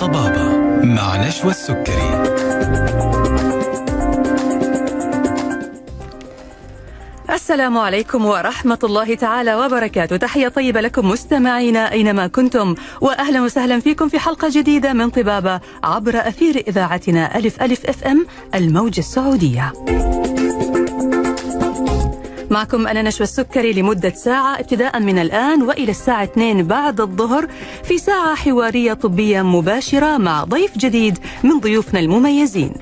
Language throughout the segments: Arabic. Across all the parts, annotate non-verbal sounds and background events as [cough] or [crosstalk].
طبابة مع نشوى السكري. السلام عليكم ورحمة الله تعالى وبركاته. تحية طيبة لكم مستمعينا أينما كنتم وأهلا وسهلا فيكم في حلقة جديدة من طبابة عبر أثير إذاعتنا ألف ألف FM الموجة السعودية. معكم أنا نشوى السكري لمدة ساعة ابتداء من الآن وإلى الساعة 2 بعد الظهر في ساعة حوارية طبية مباشرة مع ضيف جديد من ضيوفنا المميزين.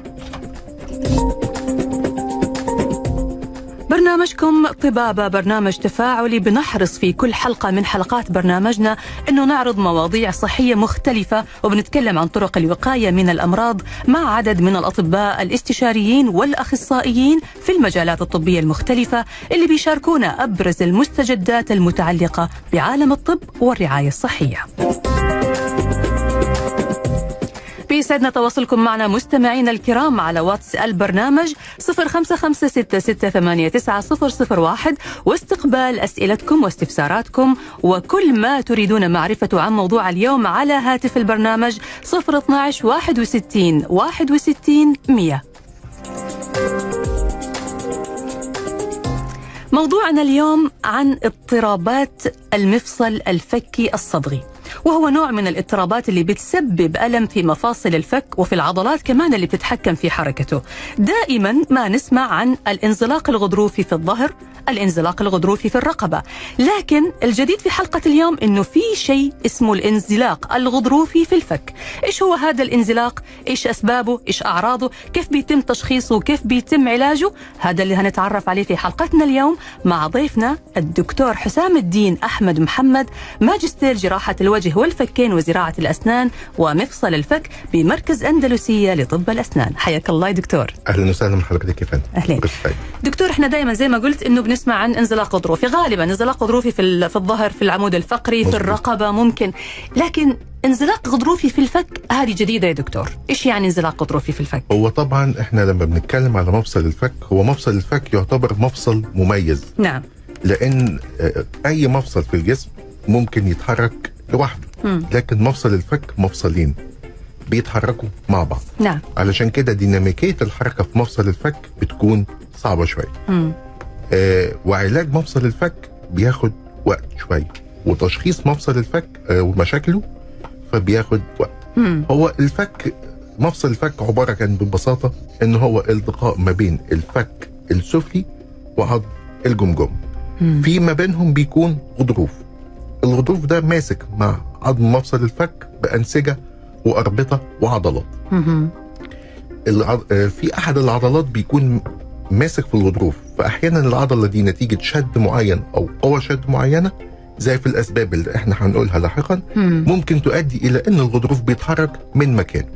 برنامجكم طبابة برنامج تفاعلي بنحرص في كل حلقة من حلقات برنامجنا أنه نعرض مواضيع صحية مختلفة وبنتكلم عن طرق الوقاية من الأمراض مع عدد من الأطباء الاستشاريين والأخصائيين في المجالات الطبية المختلفة اللي بيشاركونا أبرز المستجدات المتعلقة بعالم الطب والرعاية الصحية. بيسعدنا تواصلكم معنا مستمعينا الكرام على واتس البرنامج 0556689001 واستقبال أسئلتكم واستفساراتكم وكل ما تريدون معرفة عن موضوع اليوم على هاتف البرنامج 012 61 61 100 موضوعنا اليوم عن اضطرابات المفصل الفكي الصدغي. وهو نوع من الاضطرابات اللي بتسبب ألم في مفاصل الفك وفي العضلات كمان اللي بتتحكم في حركته. دائما ما نسمع عن الانزلاق الغضروفي في الظهر الانزلاق الغضروفي في الرقبة. لكن الجديد في حلقة اليوم إنه في شيء اسمه الانزلاق الغضروفي في الفك. إيش هو هذا الانزلاق؟ إيش أسبابه؟ إيش أعراضه؟ كيف بيتم تشخيصه؟ كيف بيتم علاجه؟ هذا اللي هنتعرف عليه في حلقتنا اليوم مع ضيفنا الدكتور حسام الدين أحمد محمد ماجستير جراحة الوجه والفكين وزراعة الأسنان ومفصل الفك بمركز أندلسية لطب الأسنان. حياك الله يا دكتور. أهلا وسهلا بحضرتك يا فندم أهلين. طيب. دكتور إحنا دائما زي ما قلت إنه بنسمع عن انزلاق غضروفي غالبا انزلاق غضروفي في في الظهر في العمود الفقري في مظبوط. الرقبة ممكن. لكن انزلاق غضروفي في الفك هذه جديدة يا دكتور. إيش يعني انزلاق غضروفي في الفك؟ هو طبعا إحنا لما بنتكلم على مفصل الفك هو مفصل الفك يعتبر مفصل مميز. نعم. لأن آه، أي مفصل في الجسم ممكن يتحرك لوحده. لكن مفصل الفك مفصلين بيتحركوا مع بعض نعم علشان كده ديناميكية الحركة في مفصل الفك بتكون صعبة شوية. آه وعلاج مفصل الفك بياخد وقت شوية وتشخيص مفصل الفك آه ومشاكله فبياخد وقت مم. هو الفك مفصل الفك عبارة كان ببساطة إن هو التقاء ما بين الفك السفلي وعظم الجمجمة مم. في ما بينهم بيكون غضروف الغضروف ده ماسك مع عظم مفصل الفك بأنسجة وأربطة وعضلات. آه، في أحد العضلات بيكون ماسك في الغضروف فأحيانا العضلة دي نتيجة شد معين أو قوة شد معينة زي في الأسباب اللي إحنا هنقولها لاحقا مم. ممكن تؤدي إلى أن الغضروف بيتحرك من مكانه.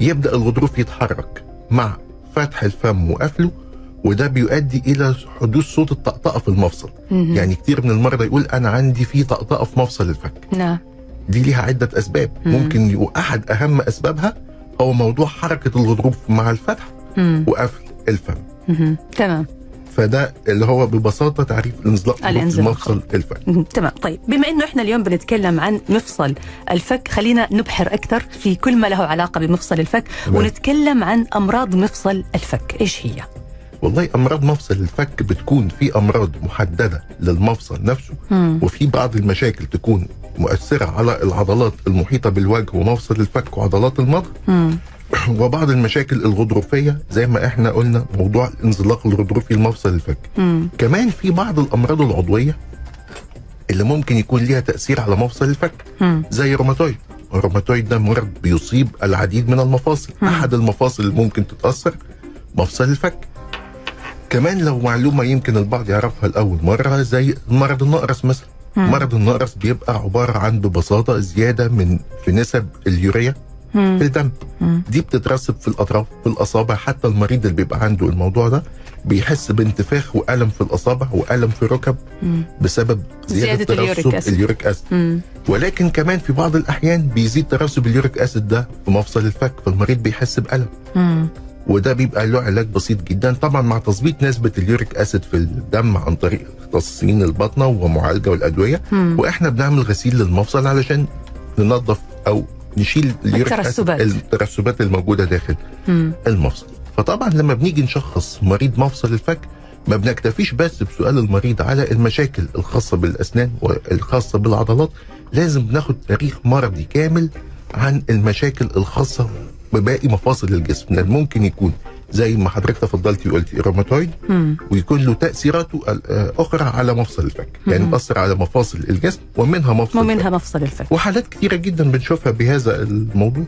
يبدأ الغضروف يتحرك مع فتح الفم وقفله وده بيؤدي إلى حدوث صوت الطقطقة في المفصل مم. يعني كتير من المرضى يقول أنا عندي في طقطقة في مفصل الفك نعم دي ليها عدة أسباب مم. ممكن أحد أهم أسبابها هو موضوع حركة الغضروف مع الفتح مم. وقفل الفم مم. تمام فده اللي هو ببساطة تعريف الانزلاق. مفصل الفك. تمام طيب بما إنه إحنا اليوم بنتكلم عن مفصل الفك خلينا نبحر أكثر في كل ما له علاقة بمفصل الفك تمام. ونتكلم عن أمراض مفصل الفك إيش هي والله أمراض مفصل الفك بتكون في أمراض محددة للمفصل نفسه مم. وفي بعض المشاكل تكون مؤثرة على العضلات المحيطة بالوجه ومفصل الفك وعضلات المضغ. [clears throat] وبعض المشاكل الغضروفية زي ما إحنا قلنا موضوع الانزلاق الغضروفي لمفصل الفك مم. كمان في بعض الأمراض العضوية اللي ممكن يكون ليها تأثير على مفصل الفك مم. زي ال rheumatoid ال rheumatoid ده مرض بيصيب العديد من المفاصل مم. أحد المفاصل اللي ممكن تتأثر مفصل الفك كمان لو معلومة يمكن البعض يعرفها لأول مرة زي مرض النقرس مثلا. مرض النقرس بيبقى عبارة عن ببساطة زيادة من في نسب اليوريا في. الدم. دي بتترسب في الأطراف في الأصابع حتى المريض اللي بيبقى عنده الموضوع ده بيحس بانتفاخ وألم في الأصابع وألم في الركب. بسبب زيادة, زيادة ترسب. ال uric acid مم. ولكن كمان في بعض الأحيان بيزيد ترسب ال uric acid ده في مفصل الفك فالمريض بيحس بألم مم. وده بيبقى له علاج بسيط جدا طبعا مع تظبيط نسبة اليوريك أسيد في الدم عن طريق تخصصين البطنة ومعالجة والأدوية مم. وإحنا بنعمل غسيل للمفصل علشان ننظف أو نشيل الترسبات. الترسبات الموجودة داخل مم. المفصل فطبعا لما بنيجي نشخص مريض مفصل الفك ما بنكتفيش بس بسؤال المريض على المشاكل الخاصة بالأسنان والخاصة بالعضلات لازم بناخد تاريخ مرضي كامل عن المشاكل الخاصة بباقي مفاصل الجسم. لأن ممكن يكون زي ما حضرتك تفضلتي وقلتي روماتويد. ويكون له تأثيراته الأخرى على مفصل الفك. يعني مم. مأثر على مفاصل الجسم ومنها مفصل الفك. ومنها مفصل الفك. وحالات كتيرة جدا بنشوفها بهذا الموضوع.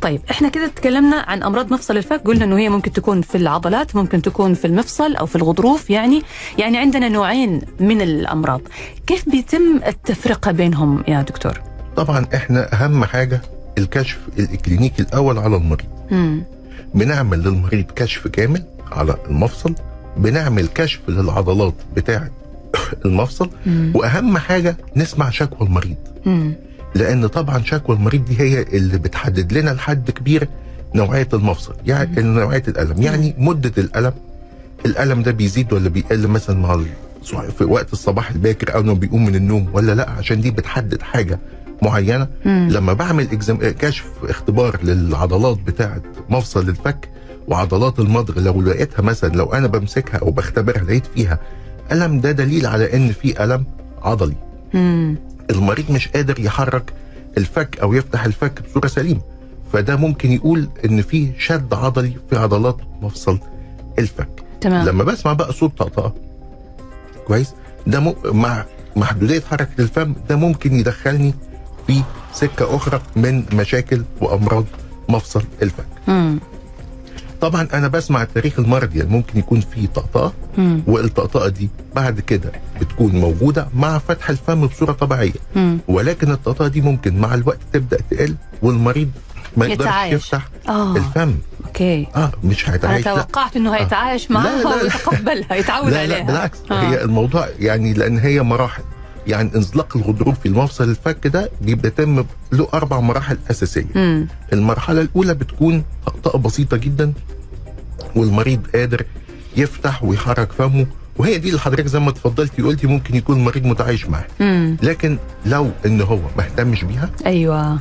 طيب إحنا كده تكلمنا عن أمراض مفصل الفك. قلنا إنه هي ممكن تكون في العضلات ممكن تكون في المفصل أو في الغضروف يعني يعني عندنا نوعين من الأمراض. كيف بيتم التفرقة بينهم يا دكتور؟ طبعا إحنا أهم حاجة الكشف الإكلينيكي الأول على المريض. مم. بنعمل للمريض كشف كامل على المفصل بنعمل كشف للعضلات بتاعة [coughs] المفصل مم. وأهم حاجة نسمع شكوى المريض. مم. لأن طبعا شكوى المريض دي هي اللي بتحدد لنا لحد كبير نوعية المفصل يعني نوعية الألم. يعني مدة الألم. الألم ده بيزيد ولا بيقل مثلا مع في وقت الصباح الباكر أو لما بيقوم من النوم ولا لأ؟ عشان دي بتحدد حاجة. معينة مم. لما بعمل. كشف اختبار للعضلات بتاعة مفصل الفك وعضلات المضغ لو لقيتها مثلا لو أنا بمسكها أو بختبرها لقيت فيها ألم ده دليل على إن في ألم عضلي مم. المريض مش قادر يحرك الفك أو يفتح الفك بصورة سليمة فده ممكن يقول إن في شد عضلي في عضلات مفصل الفك تمام لما بسمع بقى صوت طقطقة كويس ده. مع محدودية حركة الفم ده ممكن يدخلني في سكة أخرى من مشاكل وأمراض مفصل الفك. طبعا أنا بسمع التاريخ المرضي يعني ممكن يكون في طقطقة. والطقطقة دي بعد كده بتكون موجودة مع فتح الفم بصورة طبيعية مم. ولكن الطقطقة دي ممكن مع الوقت تبدأ تقل والمريض ما يقدرش. يفتح آه الفم أوكي آه مش أنا هيتعايش لا توقعت إنه هيتعايش لا، معها لا. ويتقبلها [laughs] يتعود لا, عليها لا بالعكس آه. هي الموضوع يعني لأن هي مراحل يعني انزلاق الغضروف في المفصل الفك ده بيتم له أربع مراحل أساسية مم. المرحلة الأولى بتكون طقطقه بسيطة جدا والمريض قادر يفتح ويحرك فمه وهي دي اللي حضرتك زي ما اتفضلتي قلتي ممكن يكون المريض متعايش معاها. لكن لو إن هو ما اهتمش بيها أيوه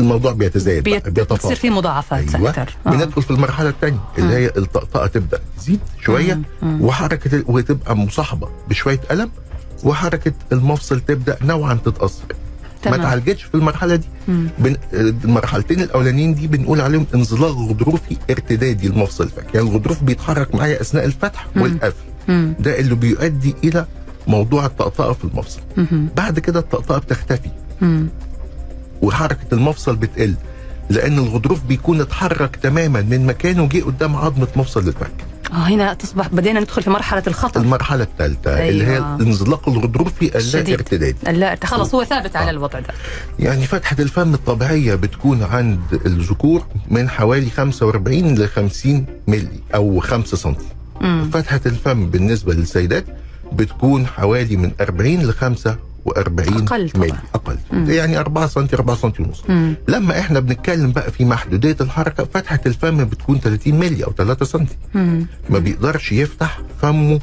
الموضوع بيتزايد بيت... بقى بتصير بيتفاقم في مضاعفات أيوه أكثر آه. بندخل في المرحلة الثانية اللي هي الطقطقة تبدأ تزيد شوية مم. مم. وحركة وتبقى مصاحبة بشوية ألم وحركة المفصل تبدأ نوعا تتأثر ما تمام. اتعالجتش في المرحلة دي مم. بن... المرحلتين الأولانيين دي بنقول عليهم انزلاق غضروفي ارتدادي المفصل الفك يعني الغضروف بيتحرك معايا أثناء الفتح مم. والقفل مم. ده اللي بيؤدي إلى موضوع الطقطقة في المفصل مم. بعد كده الطقطقة بتختفي مم. وحركة المفصل بتقل لأن الغضروف بيكون اتحرك تماما من مكانه وجه قدام عظمة مفصل الفك آه هنا تصبح بدينا ندخل في مرحلة الخطر المرحلة الثالثة أيوة. اللي هي أيوة. الانزلاق الغضروفي اللا. ارتدادي لا خلص هو ثابت على آه. الوضع ده يعني فتحة الفم الطبيعية بتكون عند الذكور من حوالي 45 ل 50 ملي أو 5 سم. فتحة الفم بالنسبة للسيدات بتكون حوالي من 40 ل 45 أقل طبعاً. ملي أقل مم. يعني 4 سم 4 سم ونص مم. لما إحنا بنتكلم بقى في محدودية الحركة فتحة الفم بتكون 30 ملي أو 3 سم. ما بيقدرش يفتح فمه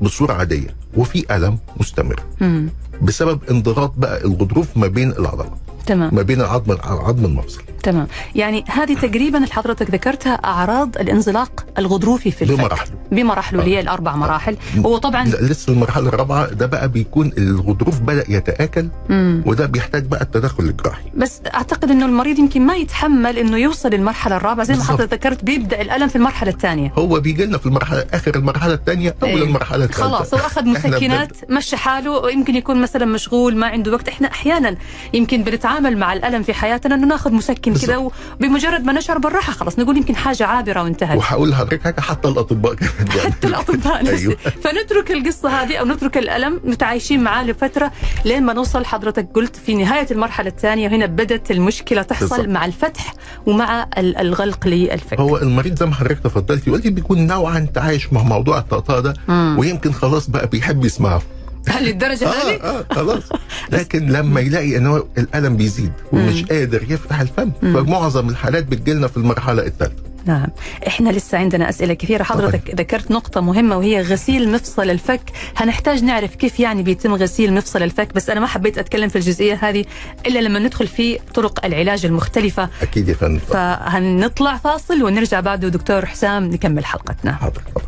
بصورة عادية وفي ألم مستمر مم. بسبب انضغاط بقى الغضروف ما بين العضلات تمام ما بين العظم عظم المفصل تمام. يعني هذه تقريبا اللي حضرتك ذكرتها أعراض الانزلاق الغضروفي في الفك. بمراحله. بمراحله اللي هي الأربع مراحل. هو طبعا لا، لسه المرحلة الرابعة ده بقى بيكون الغضروف بدأ يتآكل مم. وده بيحتاج بقى التدخل الجراحي. بس أعتقد إنه المريض يمكن ما يتحمل إنه يوصل للمرحلة الرابعة زي ما. حضرتك ذكرت بيبدأ الألم في المرحلة الثانية. هو بيجي لنا في المرحلة آخر المرحلة الثانية اول إيه. المرحله الثالثة. خلاص هو أخذ [laughs] مسكنات مشى حاله يمكن يكون مثلا مشغول ما عنده وقت. إحنا أحيانا يمكن بنتعامل مع الألم في حياتنا إنه ناخذ مسكن كذا وبمجرد ما نشعر بالراحة خلاص نقول يمكن حاجة عابرة وانتهت وهقول لحضرتك حاجة حتى الأطباء كمان [laughs] يعني. حتى الأطباء أيوه. فنترك القصة هذه أو نترك الألم متعايشين معاه لفترة لين ما نوصل حضرتك قلت في نهاية المرحلة الثانية وهنا بدأت المشكلة تحصل بالضبط. مع الفتح ومع ال- الغلق للفك هو المريض زي ما حضرتك تفضلتي بيكون نوعا تعايش مع موضوع الطقطقة ده مم. ويمكن خلاص بقى بيحب يسمعه [laughs] هل للدرجه هذه؟ آه آه خلاص. [laughs] لكن لما يلاقي إن هو الألم بيزيد ومش قادر يفتح الفم فمعظم الحالات بتجيلنا في المرحلة الثالثة. نعم. إحنا لسه عندنا أسئلة كثيرة. حضرتك ذكرت نقطة مهمة وهي غسيل مفصل الفك. هنحتاج نعرف كيف يعني بيتم غسيل مفصل الفك بس أنا ما حبيت أتكلم في الجزئية هذه إلا لما ندخل في طرق العلاج المختلفة. أكيد يا فندم. فهنطلع فاصل ونرجع بعده. دكتور حسام نكمل حلقتنا. حاضر طبعا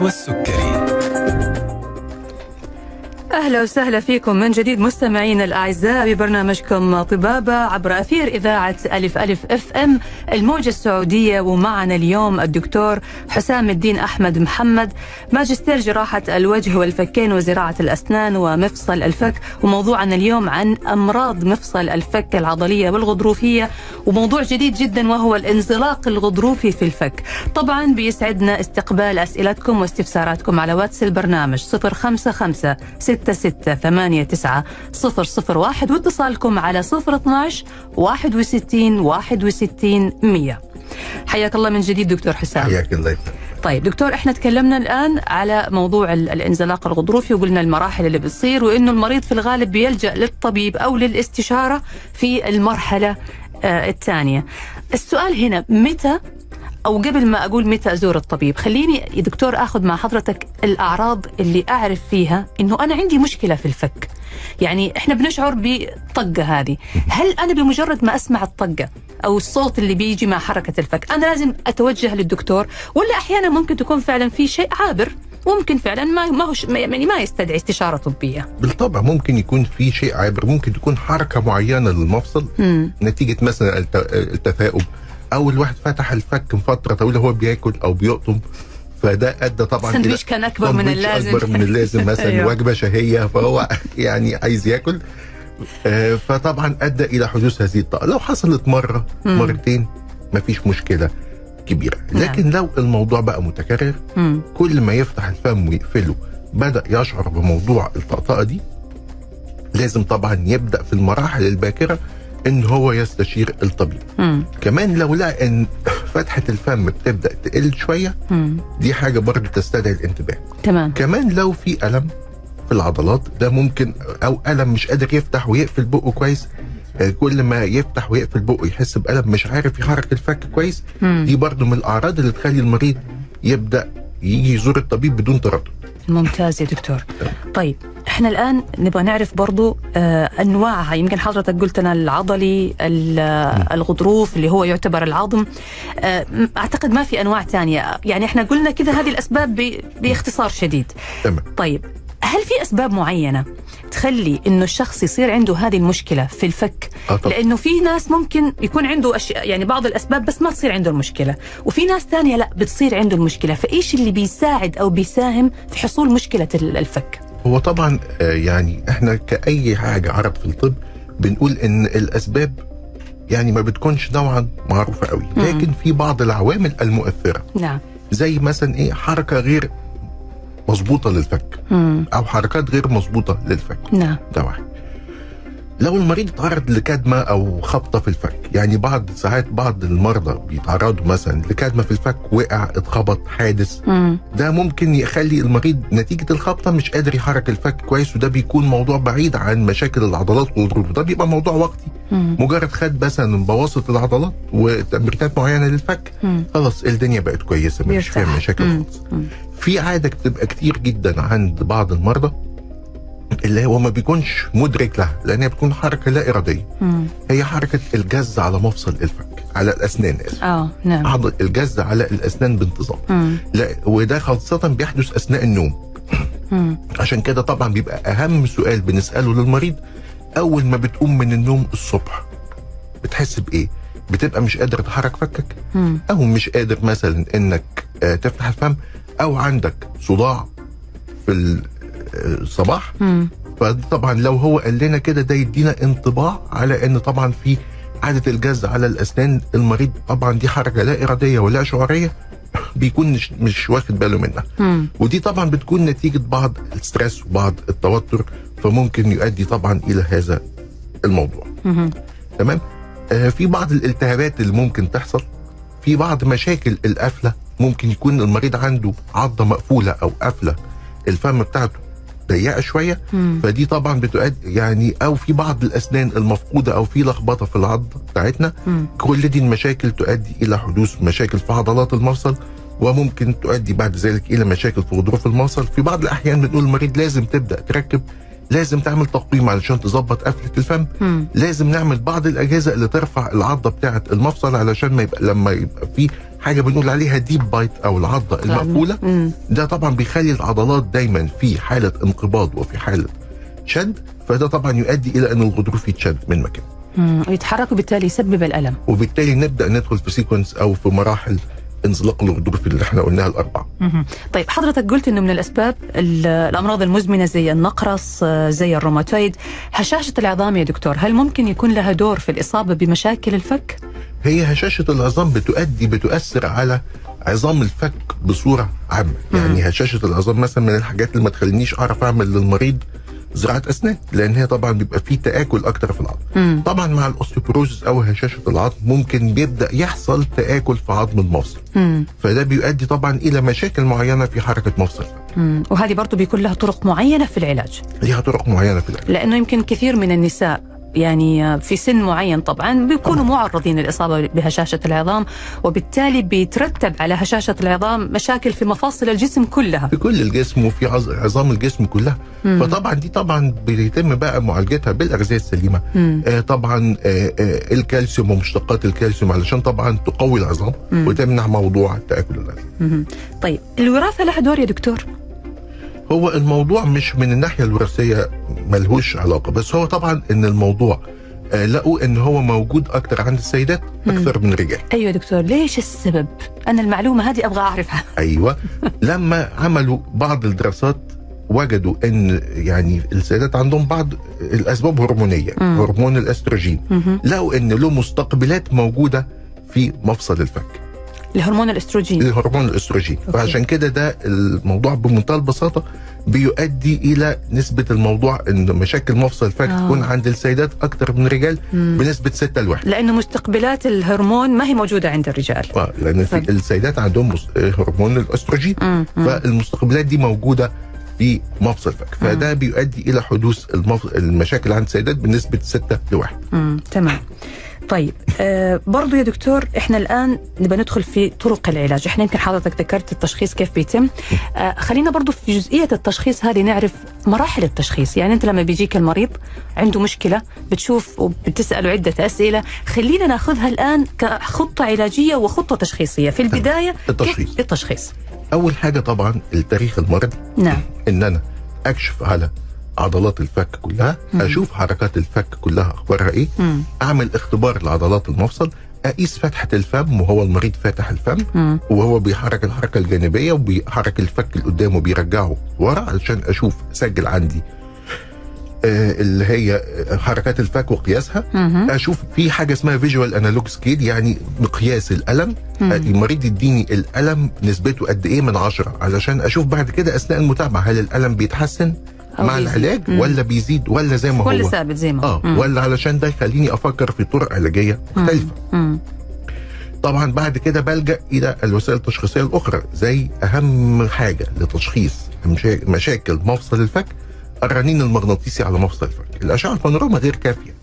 مع نشوى السكري أهلا وسهلا فيكم من جديد مستمعينا الأعزاء ببرنامجكم طبابة عبر أثير إذاعة ألف ألف أف أم. الموجة السعودية ومعنا اليوم الدكتور حسام الدين أحمد محمد ماجستير جراحة الوجه والفكين وزراعة الأسنان ومفصل الفك وموضوعنا اليوم عن أمراض مفصل الفك العضلية والغضروفية وموضوع جديد جدا وهو الانزلاق الغضروفي في الفك. طبعا بيسعدنا استقبال أسئلتكم واستفساراتكم على واتس البرنامج 055 ستة ستة ثمانية تسعة صفر صفر واحد واتصالكم على صفر اثناش واحد وستين واحد وستين مية حياك الله من جديد دكتور حسام حياك الله. طيب دكتور إحنا تكلمنا الآن على موضوع ال- الانزلاق الغضروفي وقلنا المراحل اللي بتصير وإنه المريض في الغالب بيلجأ للطبيب أو للاستشارة في المرحلة آه الثانية. السؤال هنا متى أو قبل ما أقول متى أزور الطبيب خليني يا دكتور آخذ مع حضرتك الأعراض اللي أعرف فيها إنه أنا عندي مشكلة في الفك. يعني إحنا بنشعر بالطقه هذه. هل أنا بمجرد ما أسمع الطقة أو الصوت اللي بيجي مع حركة الفك أنا لازم أتوجه للدكتور؟ ولا أحيانا ممكن تكون فعلا في شيء عابر ممكن فعلا ما ما ما- يعني ما يستدعي استشارة طبية. بالطبع ممكن يكون في شيء عابر ممكن تكون حركة معينة للمفصل مم. نتيجة مثلا الت- التثاؤب. أو الواحد فتح الفك فترة طويلة وهو بياكل أو بيقطم فده أدى طبعا سندويتش إلى- كان أكبر من اللازم. أكبر من اللازم [laughs] مثلا أيوه. وجبة شهية فهو يعني عايز ياكل آه، فطبعا أدى إلى حدوث هذه الطاقة لو حصلت مرة مم. مرتين مفيش مشكلة كبيرة نعم. لكن لو الموضوع بقى متكرر مم. كل ما يفتح الفم ويقفله بدأ يشعر بموضوع الطقطقة دي لازم طبعا يبدأ في المراحل الباكرة إن هو يستشير الطبيب. مم. كمان لو لقى إن فتحة الفم بتبدأ تقل شوية مم. دي حاجة برضه تستدعي الانتباه. تمام. كمان لو في ألم في العضلات ده ممكن أو ألم مش قادر يفتح ويقفل بقه كويس آه، كل ما يفتح ويقفل بقه يحس بألم مش عارف يحرك الفك كويس. مم. دي برضه من الأعراض اللي تخلي المريض يبدأ يجي يزور الطبيب بدون تردد. ممتاز يا دكتور. طيب إحنا الآن نبغى نعرف برضو آه انواعها يمكن حضرتك قلت لنا العضلي ال- آه، الغضروف اللي هو يعتبر العظم. آه أعتقد ما في أنواع تانية. يعني إحنا قلنا كذا هذه الأسباب باختصار شديد. تمام. طيب هل في أسباب معينة تخلي إنه الشخص يصير عنده هذه المشكلة في الفك؟ آه طبعا. لأنه في ناس ممكن يكون عنده أشياء يعني بعض الأسباب بس ما تصير عنده المشكلة. وفي ناس ثانية لا بتصير عنده المشكلة. فإيش اللي بيساعد أو بيساهم في حصول مشكلة ال- الفك؟ هو طبعا آه، يعني إحنا كأي حاجة عرب في الطب بنقول إن الأسباب يعني ما بتكونش نوعا معروفة قوي. لكن في بعض العوامل المؤثرة. نعم. زي مثلا إيه حركة غير مظبوطة للفك مم. أو حركات غير مظبوطة للفك. نعم. ده واحد. لو المريض اتعرض لكدمة أو خبطة في الفك يعني بعض ساعات بعض المرضى بيتعرضوا مثلا لكدمة في الفك وقع اتخبط حادث مم. ده ممكن يخلي المريض نتيجة الخبطة مش قادر يحرك الفك كويس وده بيكون موضوع بعيد عن مشاكل العضلات والغضروف ده بيبقى موضوع وقتي مم. مجرد خد مثلا بواسط العضلات وتمرينات معينة للفك مم. خلاص الدنيا بقت مفيش بيرتاح. فيها مشاكل. خالص. في عادة بتبقى كتير جدا عند بعض المرضى اللي هو ما بيكونش مدرك لها لأن هي بتكون حركة لا إرادية مم. هي حركة الجز على مفصل الفك على الأسنان آه نعم عضل الجز على الأسنان بانتظام مم. لا وده خاصة بيحدث أثناء النوم مم. عشان كده طبعا بيبقى أهم سؤال بنسأله للمريض أول ما بتقوم من النوم الصبح بتحس بإيه بتبقى مش قادر تحرك فكك مم. أو مش قادر مثلا إنك آه، تفتح الفم أو عندك صداع في ال- الصباح مم. فطبعا لو هو قال لنا كده ده يدينا انطباع على إن طبعا في عاده الجز على الأسنان المريض طبعا دي حركة لا إرادية ولا شعورية بيكون مش, مش واخد باله منها مم. ودي طبعا بتكون نتيجة بعض الستريس وبعض التوتر فممكن يؤدي طبعا إلى هذا الموضوع مهم. تمام آه في بعض الالتهابات اللي ممكن تحصل في بعض مشاكل القفلة ممكن يكون المريض عنده عضة مقفولة أو قافله الفم بتاعته ضيقه شوية مم. فدي طبعا بتؤدي يعني أو في بعض الأسنان المفقودة أو في لخبطة في العضه بتاعتنا مم. كل دي المشاكل تؤدي إلى حدوث مشاكل في عضلات المفصل وممكن تؤدي بعد ذلك إلى مشاكل في غضروف المفصل في بعض الأحيان بنقول المريض لازم تبدأ تركب لازم تعمل تقويم علشان تظبط قفلة الفم. لازم نعمل بعض الأجهزة اللي ترفع العضة بتاعة المفصل علشان ما يبقى لما يبقى في حاجة بنقول عليها deep bite أو العضة المقفولة مم. ده طبعا بيخلي العضلات دايما في حالة انقباض وفي حالة شد فده طبعا يؤدي إلى أن الغضروف يتشد من مكانه مم. ويتحرك وبالتالي يسبب الألم وبالتالي نبدأ ندخل في sequence أو في مراحل انزلاق الغضروف اللي إحنا قلناها الأربعة. طيب حضرتك قلت إنه من الأسباب ال- الأمراض المزمنة زي النقرس آه، زي الروماتويد هشاشة العظام يا دكتور هل ممكن يكون لها دور في الإصابة بمشاكل الفك؟ هي هشاشة العظام بتؤدي بتؤثر على عظام الفك بصورة عامة يعني هشاشة العظام مثلا من الحاجات اللي ما تخلينيش أعرف أعمل للمريض زراعة أسنان لأن هي طبعا بيبقى فيه تآكل أكتر في العظم. طبعا مع ال osteoporosis أو هشاشة العظم ممكن بيبدأ يحصل تآكل في عظم المفصل مم. فده بيؤدي طبعا إلى مشاكل معينة في حركة مفصل. وهذه برضو بيكون لها طرق معينة في العلاج ليها طرق معينة في العلاج لأنه يمكن كثير من النساء يعني في سن معين طبعا بيكونوا معرضين للإصابة بهشاشة العظام وبالتالي بيترتب على هشاشة العظام مشاكل في مفاصل الجسم كلها في كل الجسم وفي عظ- عظام الجسم كلها مم. فطبعا دي طبعا بيتم بقى معالجتها بالأغذية السليمة مم. آه طبعا آه آه الكالسيوم ومشتقات الكالسيوم علشان طبعا تقوي العظام مم. وتمنع موضوع تأكل العظام مهم. طيب الوراثة لها دور يا دكتور؟ هو الموضوع مش من الناحية الوراثية ملهوش علاقة بس هو طبعا إن الموضوع آه لقوا إن هو موجود أكتر عند السيدات أكثر من الرجال أيوه دكتور ليش السبب؟ أنا المعلومة هذه أبغى أعرفها [laughs] أيوه لما عملوا بعض الدراسات وجدوا إن يعني السيدات عندهم بعض الأسباب هرمونية مم. هرمون الأستروجين مهم. لقوا إن له مستقبلات موجودة في مفصل الفك لهرمون الاستروجين الهرمون الاستروجين فعشان كده ده الموضوع بمنتهى البساطة بيؤدي إلى نسبة الموضوع إن مشاكل مفصل الفك آه. تكون عند السيدات أكتر من الرجال مم. بنسبة 6 لواحد لأنه مستقبلات الهرمون ما هي موجودة عند الرجال آه، لأن طب. السيدات عندهم مس- هرمون الأستروجين مم. مم. فالمستقبلات دي موجودة في مفصل الفك فده بيؤدي إلى حدوث المف... المشاكل عند السيدات بنسبة 6 لواحد مم. تمام طيب آه برضو يا دكتور إحنا الآن نبى ندخل في طرق العلاج. إحنا يمكن حضرتك ذكرت التشخيص كيف بيتم. آه خلينا برضو في جزئية التشخيص هذه نعرف مراحل التشخيص. يعني أنت لما بيجيك المريض عنده مشكلة بتشوف وبتسأله عدة أسئلة خلينا ناخذها الآن كخطة علاجية وخطة تشخيصية. في البداية التشخيص. التشخيص؟ أول حاجة طبعا التاريخ المرضي. نعم. إن أنا أكشف على عضلات الفك كلها مم. أشوف حركات الفك كلها أخبارها إيه مم. أعمل اختبار لعضلات المفصل أقيس فتحة الفم وهو المريض فاتح الفم مم. وهو بيحرك الحركة الجانبية وبيحرك الفك اللي قدامه وبيرجعه ورا علشان أشوف اسجل عندي آه اللي هي حركات الفك وقياسها مهم. أشوف في حاجة اسمها visual analog scale يعني مقياس الألم مم. المريض يديني الألم نسبته قد إيه من عشرة علشان أشوف بعد كده أثناء المتابعة هل الألم بيتحسن مع بيزيد. العلاج مم. ولا بيزيد ولا زي ما ولا هو ثابت زي ما هو. آه مم. ولا علشان ده يخليني أفكر في طرق علاجية مختلفة. طبعا بعد كده بلجأ إلى الوسائل التشخيصية الأخرى زي أهم حاجة لتشخيص مشا- مشاكل مفصل الفك الرنين المغناطيسي على مفصل الفك الأشعة البانوراما غير كافية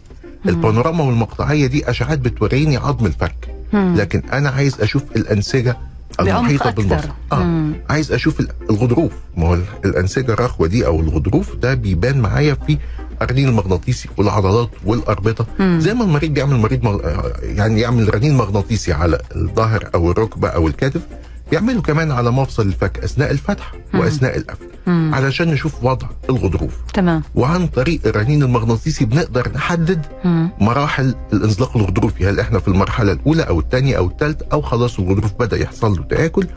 البانوراما والمقطعية دي أشعات بتوريني عظم الفك مم. لكن أنا عايز أشوف الأنسجة المحيطه. بالمفصل آه مم. عايز أشوف ال- الغضروف ما هو الأنسجة الرخوه دي أو الغضروف ده بيبان معايا في الرنين المغناطيسي والعضلات والأربطة مم. زي ما المريض بيعمل مريض مغ... يعني يعمل رنين مغناطيسي على الظهر أو الركبة أو الكتف بيعمله كمان على مفصل الفك أثناء الفتح. وأثناء القفل مم. علشان نشوف وضع الغضروف. تمام. وعن طريق الرنين المغناطيسي بنقدر نحدد مم. مراحل الانزلاق الغضروفي. هل إحنا في المرحلة الأولى أو الثانية أو الثالثة أو خلاص الغضروف بدأ يحصل له تآكل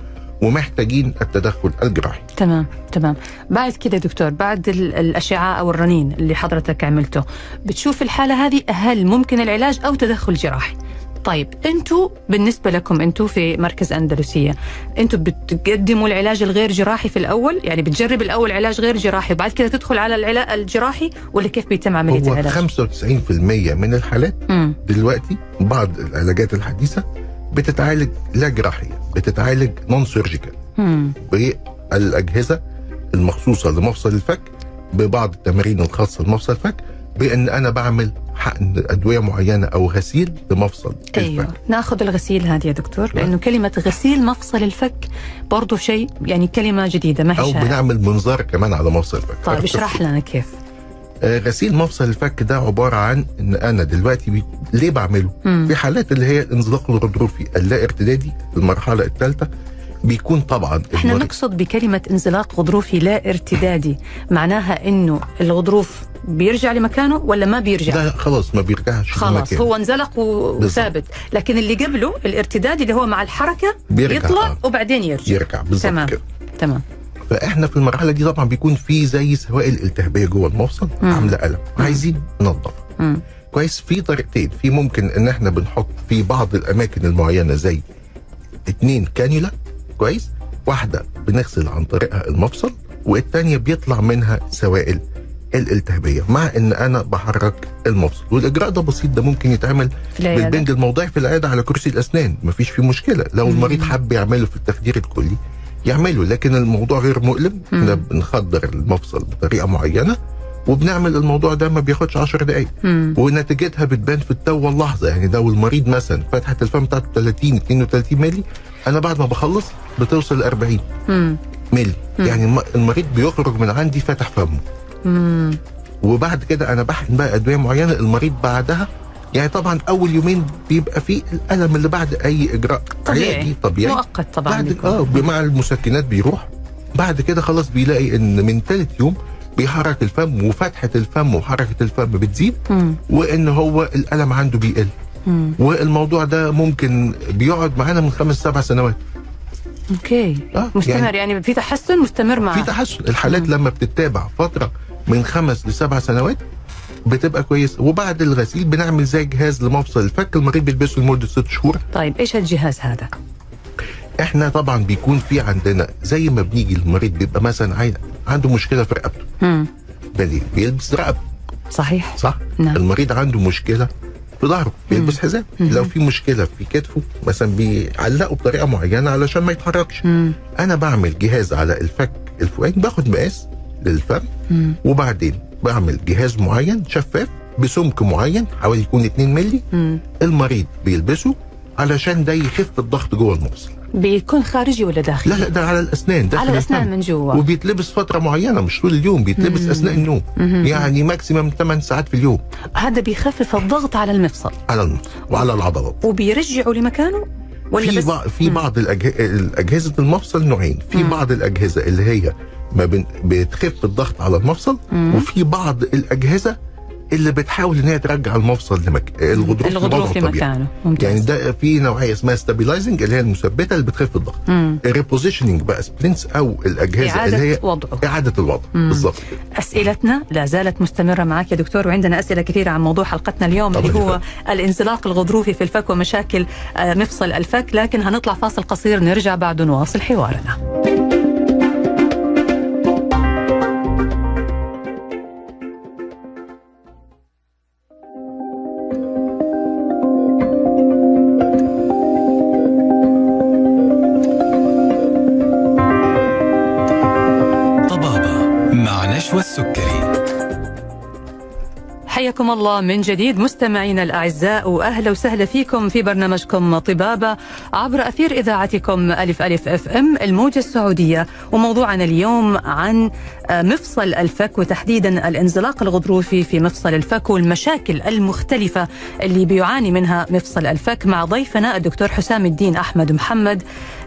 ومحتاجين التدخل الجراحي. تمام تمام. بعد كده دكتور بعد ال- الأشعة أو الرنين اللي حضرتك عملته بتشوف الحالة هذه هل ممكن العلاج أو تدخل جراحي؟ طيب أنتوا بالنسبة لكم أنتوا في مركز أندلسية أنتوا بتقدموا العلاج الغير جراحي في الأول يعني بتجرب الأول علاج غير جراحي وبعد كده تدخل على العلاج الجراحي ولا كيف بيتم عملية هو العلاج 95% من الحالات مم. دلوقتي بعض العلاجات الحديثة بتتعالج لا جراحيه بتتعالج non surgical. بالأجهزة المخصوصة لمفصل الفك ببعض التمارين الخاصة لمفصل الفك بأن أنا بعمل حقن أدوية معينة أو غسيل لمفصل أيوه. الفك ناخذ الغسيل هذه يا دكتور لأنه كلمة غسيل مفصل الفك برضه شيء يعني كلمة جديدة ما أو هي شائعة. بنعمل منظار كمان على مفصل الفك. طيب اشرح لنا كيف. آه، غسيل مفصل الفك ده عبارة عن إن أنا دلوقتي بي... ليه بعمله؟ مم. في حالات اللي هي الانزلاق الغضروفي اللا ارتدادي المرحلة الثالثة بيكون طبعا إحنا نقصد بكلمة انزلاق غضروفي لا ارتدادي معناها إنه الغضروف بيرجع لمكانه ولا ما بيرجع ده خلاص ما بيرجعش خلاص. هو انزلق. وثابت لكن اللي قبله الارتدادي اللي هو مع الحركة بيرجع، يطلع آه. وبعدين يرجع يرجع بالظبط تمام. كده تمام فإحنا في المرحلة دي طبعا بيكون في زي سوائل التهابيه جوه المفصل. عاملة ألم عايزين ننظف. كويس في طريقتين في ممكن إن إحنا بنحط في بعض الأماكن المعينة زي اتنين كانيولا كويس واحدة بنغسل عن طريقها المفصل والتانية بيطلع منها سوائل الالتهابية مع إن أنا بحرك المفصل. والإجراء ده بسيط ده ممكن يتعمل بالبنج الموضعي في العيادة على كرسي الأسنان مفيش فيه مشكلة. لو مم. المريض حب يعمله في التخدير الكلي يعمله. لكن الموضوع غير مؤلم. إحنا بنخدر المفصل بطريقة معينة وبنعمل الموضوع ده ما بياخدش 10 دقائق مم. ونتيجتها بتبان في التو واللحظه يعني لو المريض مثلا فتحه الفم بتاعته 30 32 مللي أنا بعد ما بخلص بتوصل ل 40 مم. مللي. يعني الم- المريض بيخرج من عندي فاتح فمه. مم. وبعد كده أنا بحقن بقى أدوية معينة المريض بعدها. يعني طبعا أول يومين بيبقى فيه الألم اللي بعد أي إجراء. طبيعي. علاجي طبيعي. مؤقت طبعا بعد. آه مع المسكنات بيروح. بعد كده خلاص بيلاقي إن من ثالث يوم بيحرك الفم وفتحة الفم وحركة الفم بتزيد. مم. وإن هو الألم عنده بيقل. مم. والموضوع ده ممكن بيقعد معانا من خمس سبع سنوات. أوكي. آه، مستمر يعني- يعني, في تحسن مستمر معه في تحسن. الحالات لما بتتابع فترة من خمس لسبع سنوات بتبقى كويسة. وبعد الغسيل بنعمل زي جهاز لمفصل الفك المريض بيلبسه لمدة ست شهور. طيب إيش الجهاز هذا؟ إحنا طبعا بيكون في عندنا زي ما بنيجي المريض بيبقى مثلا عاي- عنده مشكلة في رقبته. مم. بديل بيلبس رقبه صحيح. صح؟ نعم. المريض عنده مشكلة في ظهره بيلبس حزام لو في مشكلة في كتفه مثلا بيعلقه بطريقة معينة علشان ما يتحركش مم. أنا بعمل جهاز على الفك الفوقاني باخد مقاس للفم. وبعدين بعمل جهاز معين شفاف بسمك معين حوالي يكون 2 مللي. المريض بيلبسه علشان ده يخف الضغط جوه المفصل بيكون خارجي ولا داخلي؟ لا لا ده على الأسنان داخل على الأسنان الفم. من جوا وبيتلبس فترة معينة مش طول اليوم بيتلبس أثناء النوم. يعني ماكسيمم 8 ساعات في اليوم. هذا بيخفف الضغط على المفصل. على المفصل وعلى العضلات. وبيرجعه لمكانه ولا في بس؟ بعض في بعض. الأجهزة المفصل نوعين. في بعض الأجهزة اللي هي ما. بتخف الضغط على المفصل وفي بعض الأجهزة اللي بتحاول إن هي ترجع المفصل لمك... الغضروف الغضروف. لمكانه ممتاز. يعني ده في نوعية اسمها stabilizing اللي هي المثبتة اللي بتخف الضغط. ال repositioning بقى splints أو الأجهزة إعادة اللي هي وضعه إعادة الوضع. بالظبط. أسئلتنا لا زالت مستمرة معك يا دكتور وعندنا أسئلة كثيرة عن موضوع حلقتنا اليوم اللي هو الانزلاق الغضروفي في الفك ومشاكل آه، مفصل الفك لكن هنطلع فاصل قصير نرجع بعد نواصل حوارنا. نشوى السكري حياكم الله من جديد مستمعينا الأعزاء وأهلا وسهلا فيكم في برنامجكم طبابة عبر أثير إذاعتكم ألف ألف أف أم الموجة السعودية. وموضوعنا اليوم عن آه، مفصل الفك وتحديدا الانزلاق الغضروفي في مفصل الفك والمشاكل المختلفة اللي بيعاني منها مفصل الفك مع ضيفنا الدكتور حسام الدين أحمد محمد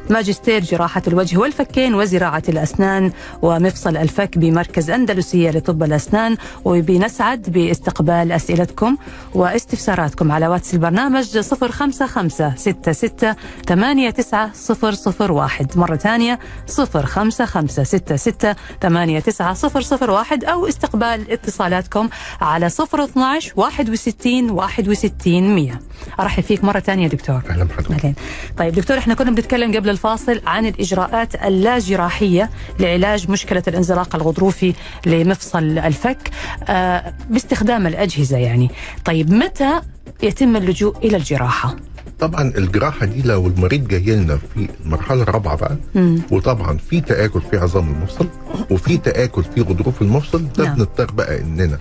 ماجستير جراحة الوجه والفكين وزراعة الأسنان ومفصل الفك بمركز أندلسية لطب الأسنان وبنسعد باستقبال استقبال أسئلتكم واستفساراتكم على واتس البرنامج 055 66 89001 مرة ثانية 055 66 89001 أو استقبال اتصالاتكم على 012 61 61 100 أرحب فيك مرة ثانية دكتور. أهلا بحضرتك. طيب دكتور إحنا كنا بنتكلم قبل الفاصل عن الإجراءات اللاجراحية لعلاج مشكلة الانزلاق الغضروفي لمفصل الفك آه باستخدام الأجهزة يعني. طيب متى يتم اللجوء إلى الجراحة؟ طبعا الجراحة دي لو المريض جاي لنا في المرحلة الرابعة بقى مم. وطبعا في تآكل في عظام المفصل وفي تآكل في غضروف المفصل ده نعم. بنضطر بقى إننا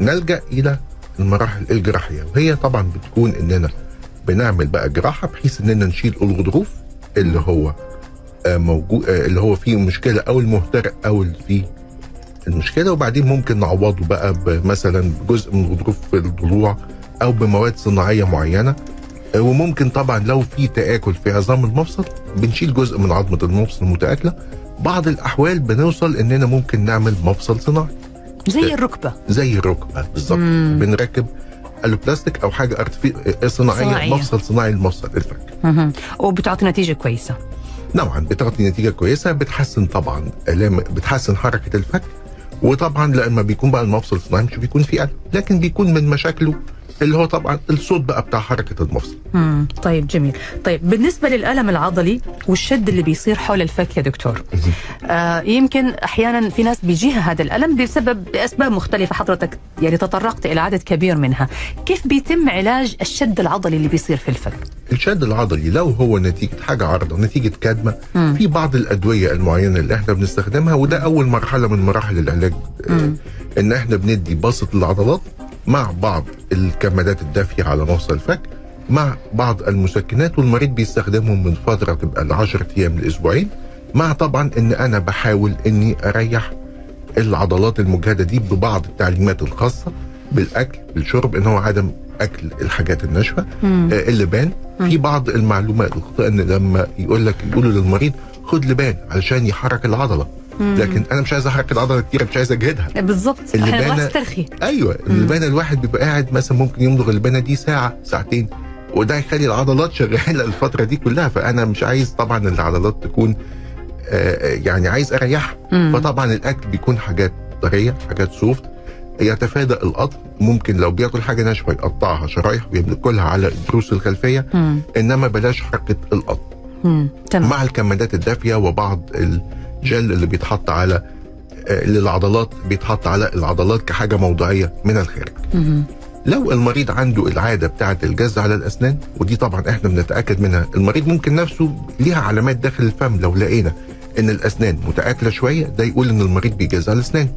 نلجأ إلى المراحل الجراحية وهي طبعا بتكون إننا بنعمل بقى جراحة بحيث إننا نشيل الغضروف اللي هو آه، موجود آه، اللي هو فيه مشكلة أو المهترئ أو اللي فيه المشكلة. وبعدين ممكن نعوضه بقى مثلا بجزء من الغضروف في الضلوع أو بمواد صناعية معينة. آه، وممكن طبعا لو في تآكل في عظام المفصل بنشيل جزء من عظمة المفصل المتآكلة. بعض الأحوال بنوصل إننا ممكن نعمل مفصل صناعي. زي الركبة. زي الركبة بالظبط. بنركب البلاستيك أو حاجة أرتفي... آه، صناعية, صناعية. مفصل صناعي لمفصل الفك. وبتعطي نتيجة كويسة. نوعا بتعطي نتيجة كويسة بتحسن طبعا الام بتحسن حركة الفك وطبعا لما بيكون بقى المفصل صناعي مش بيكون فيه الم لكن بيكون من مشاكله اللي هو طبعا الصوت بقى بتاع حركة المفصل. مم. طيب جميل. طيب بالنسبة للألم العضلي والشد اللي بيصير حول الفك يا دكتور. آه يمكن أحيانا في ناس بيجيها هذا الألم بسبب بأسباب مختلفة حضرتك يعني تطرقت إلى عدد كبير منها. كيف بيتم علاج الشد العضلي اللي بيصير في الفك؟ الشد العضلي لو هو نتيجة حاجة عارضة نتيجة كدمة مم. في بعض الأدوية المعينة اللي إحنا بنستخدمها وده أول مرحلة من مراحل العلاج. آه، مم. إن إحنا بندي بسط العضلات مع بعض الكمادات الدافية على مفصل الفك مع بعض المسكنات والمريض بيستخدمهم من فترة تبقى ل 10 أيام لاسبوعين مع طبعا إن أنا بحاول إني أريح العضلات المجهدة دي ببعض التعليمات الخاصة بالأكل بالشرب إن هو عدم أكل الحاجات الناشفة مم. آه، اللبان. في بعض المعلومات الخاطئه إن لما يقول لك يقولوا للمريض خد لبان علشان يحرك العضلة. لكن أنا مش عايز أحرك العضله كتير مش عايز أجهدها. بالضبط اللي إحنا نبغى بان- نسترخي أيوه اللبانه الواحد بيبقى قاعد مثلا ممكن يمضغ اللبانه دي ساعة ساعتين. وده يخلي العضلات شغالة الفترة دي كلها. فأنا مش عايز طبعا العضلات تكون آه، يعني عايز اريحها. فطبعا الأكل بيكون حاجات طرية حاجات سوفت يتفادى القطع ممكن لو بياكل حاجة ناشفة يقطعها شرايح وياكلها على الضروس الخلفية. مم. إنما بلاش حركة القطع مم. تمام. مع الكمادات الدافية وبعض الجل اللي بيتحط على آه، للعضلات بيتحط على العضلات كحاجة موضعية من الخارج. لو المريض عنده العادة بتاعة الجز على الأسنان ودي طبعا إحنا بنتأكد منها المريض ممكن نفسه ليها علامات داخل الفم لو لقينا إن الأسنان متآكلة شوية ده يقول إن المريض بيجز على.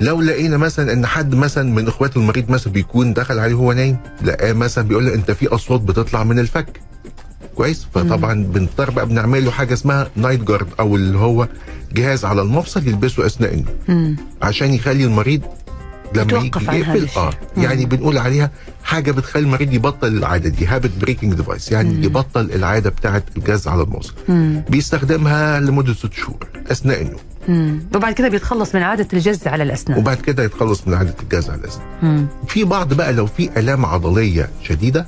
لو لقينا مثلا إن حد مثلا من إخوات المريض مثلا بيكون دخل عليه وهو نايم لقاه مثلا بيقول له أنت في أصوات بتطلع من الفك كويس فطبعا بنضطر بقى بنعمل له حاجة اسمها night guard أو اللي هو جهاز على المفصل يلبسه أثناء النوم. عشان يخلي المريض لما يجي يقفل. آه مم. يعني بنقول عليها حاجة بتخلي المريض يبطل العادة دي habit breaking device يعني مم. يبطل العادة بتاعة الجز على المفصل. بيستخدمها لمدة ست شهور أثناء النوم مم. وبعد كده بيتخلص من عادة الجز على الأسنان وبعد كده يتخلص من عادة الجز على الأسنان مم. في بعض بقى لو في آلام عضلية شديدة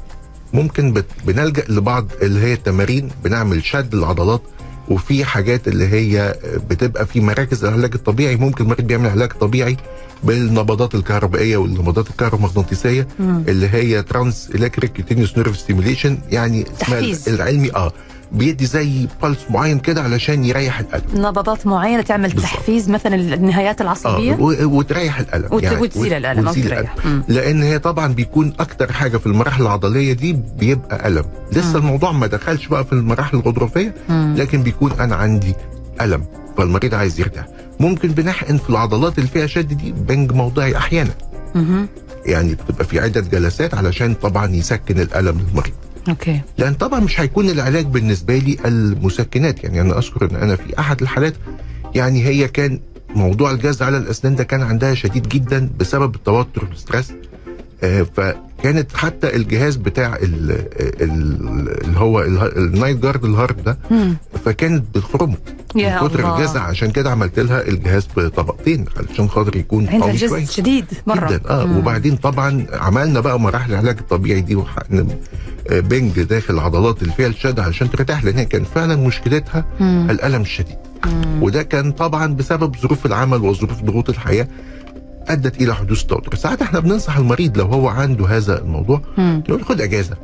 ممكن بنلجأ لبعض اللي هي التمارين بنعمل شد العضلات وفي حاجات اللي هي بتبقى في مراكز العلاج الطبيعي ممكن المريض بيعمل علاج طبيعي بالنبضات الكهربائية والنبضات الكهرومغناطيسية. اللي هي trans electric nerve stimulation يعني اسمها. العلمي آه بيدي زي pulse معين كده علشان يريح الالم نبضات معينة تعمل بالضبط. تحفيز مثلا النهايات العصبية و- وتريح الالم وت- وتزيل وت- الألم أو وتزيل. مم. لأن هي طبعا بيكون أكتر حاجة في المراحل العضلية دي بيبقى ألم لسه مم. الموضوع ما دخلش بقى في المراحل الغضروفية مم. لكن بيكون أنا عندي ألم فالمريض عايز يرتاح ممكن بنحقن في العضلات اللي فيها شد دي بنج موضعي أحيانا مهم. يعني بتبقى في عدة جلسات علشان طبعا يسكن الألم للمريض أوكي. لأن طبعا مش هيكون العلاج بالنسبة لي المسكنات. يعني أنا أذكر إن أنا في أحد الحالات يعني هي كان موضوع الجز على الأسنان ده كان عندها شديد جدا بسبب التوتر وال stress. فكانت حتى الجهاز بتاع ال- ال- اللي هو ال night guard ال hard ده. فكانت بتخرمه يا من كتر. الجز عشان كده عملت لها الجهاز بطبقتين علشان خاطر يكون قوي شوية شديد مرة جدا آه مم. وبعدين طبعا عملنا بقى مراحل العلاج الطبيعي دي وحقن آه، بنج داخل العضلات اللي فيها الشد علشان ترتاح لأن هي كان فعلا مشكلتها مم. الألم الشديد مم. وده كان طبعا بسبب ظروف العمل وظروف ضغوط الحياة أدت إلى حدوث توتر ساعات إحنا بننصح المريض لو هو عنده هذا الموضوع. نقول خد أجازة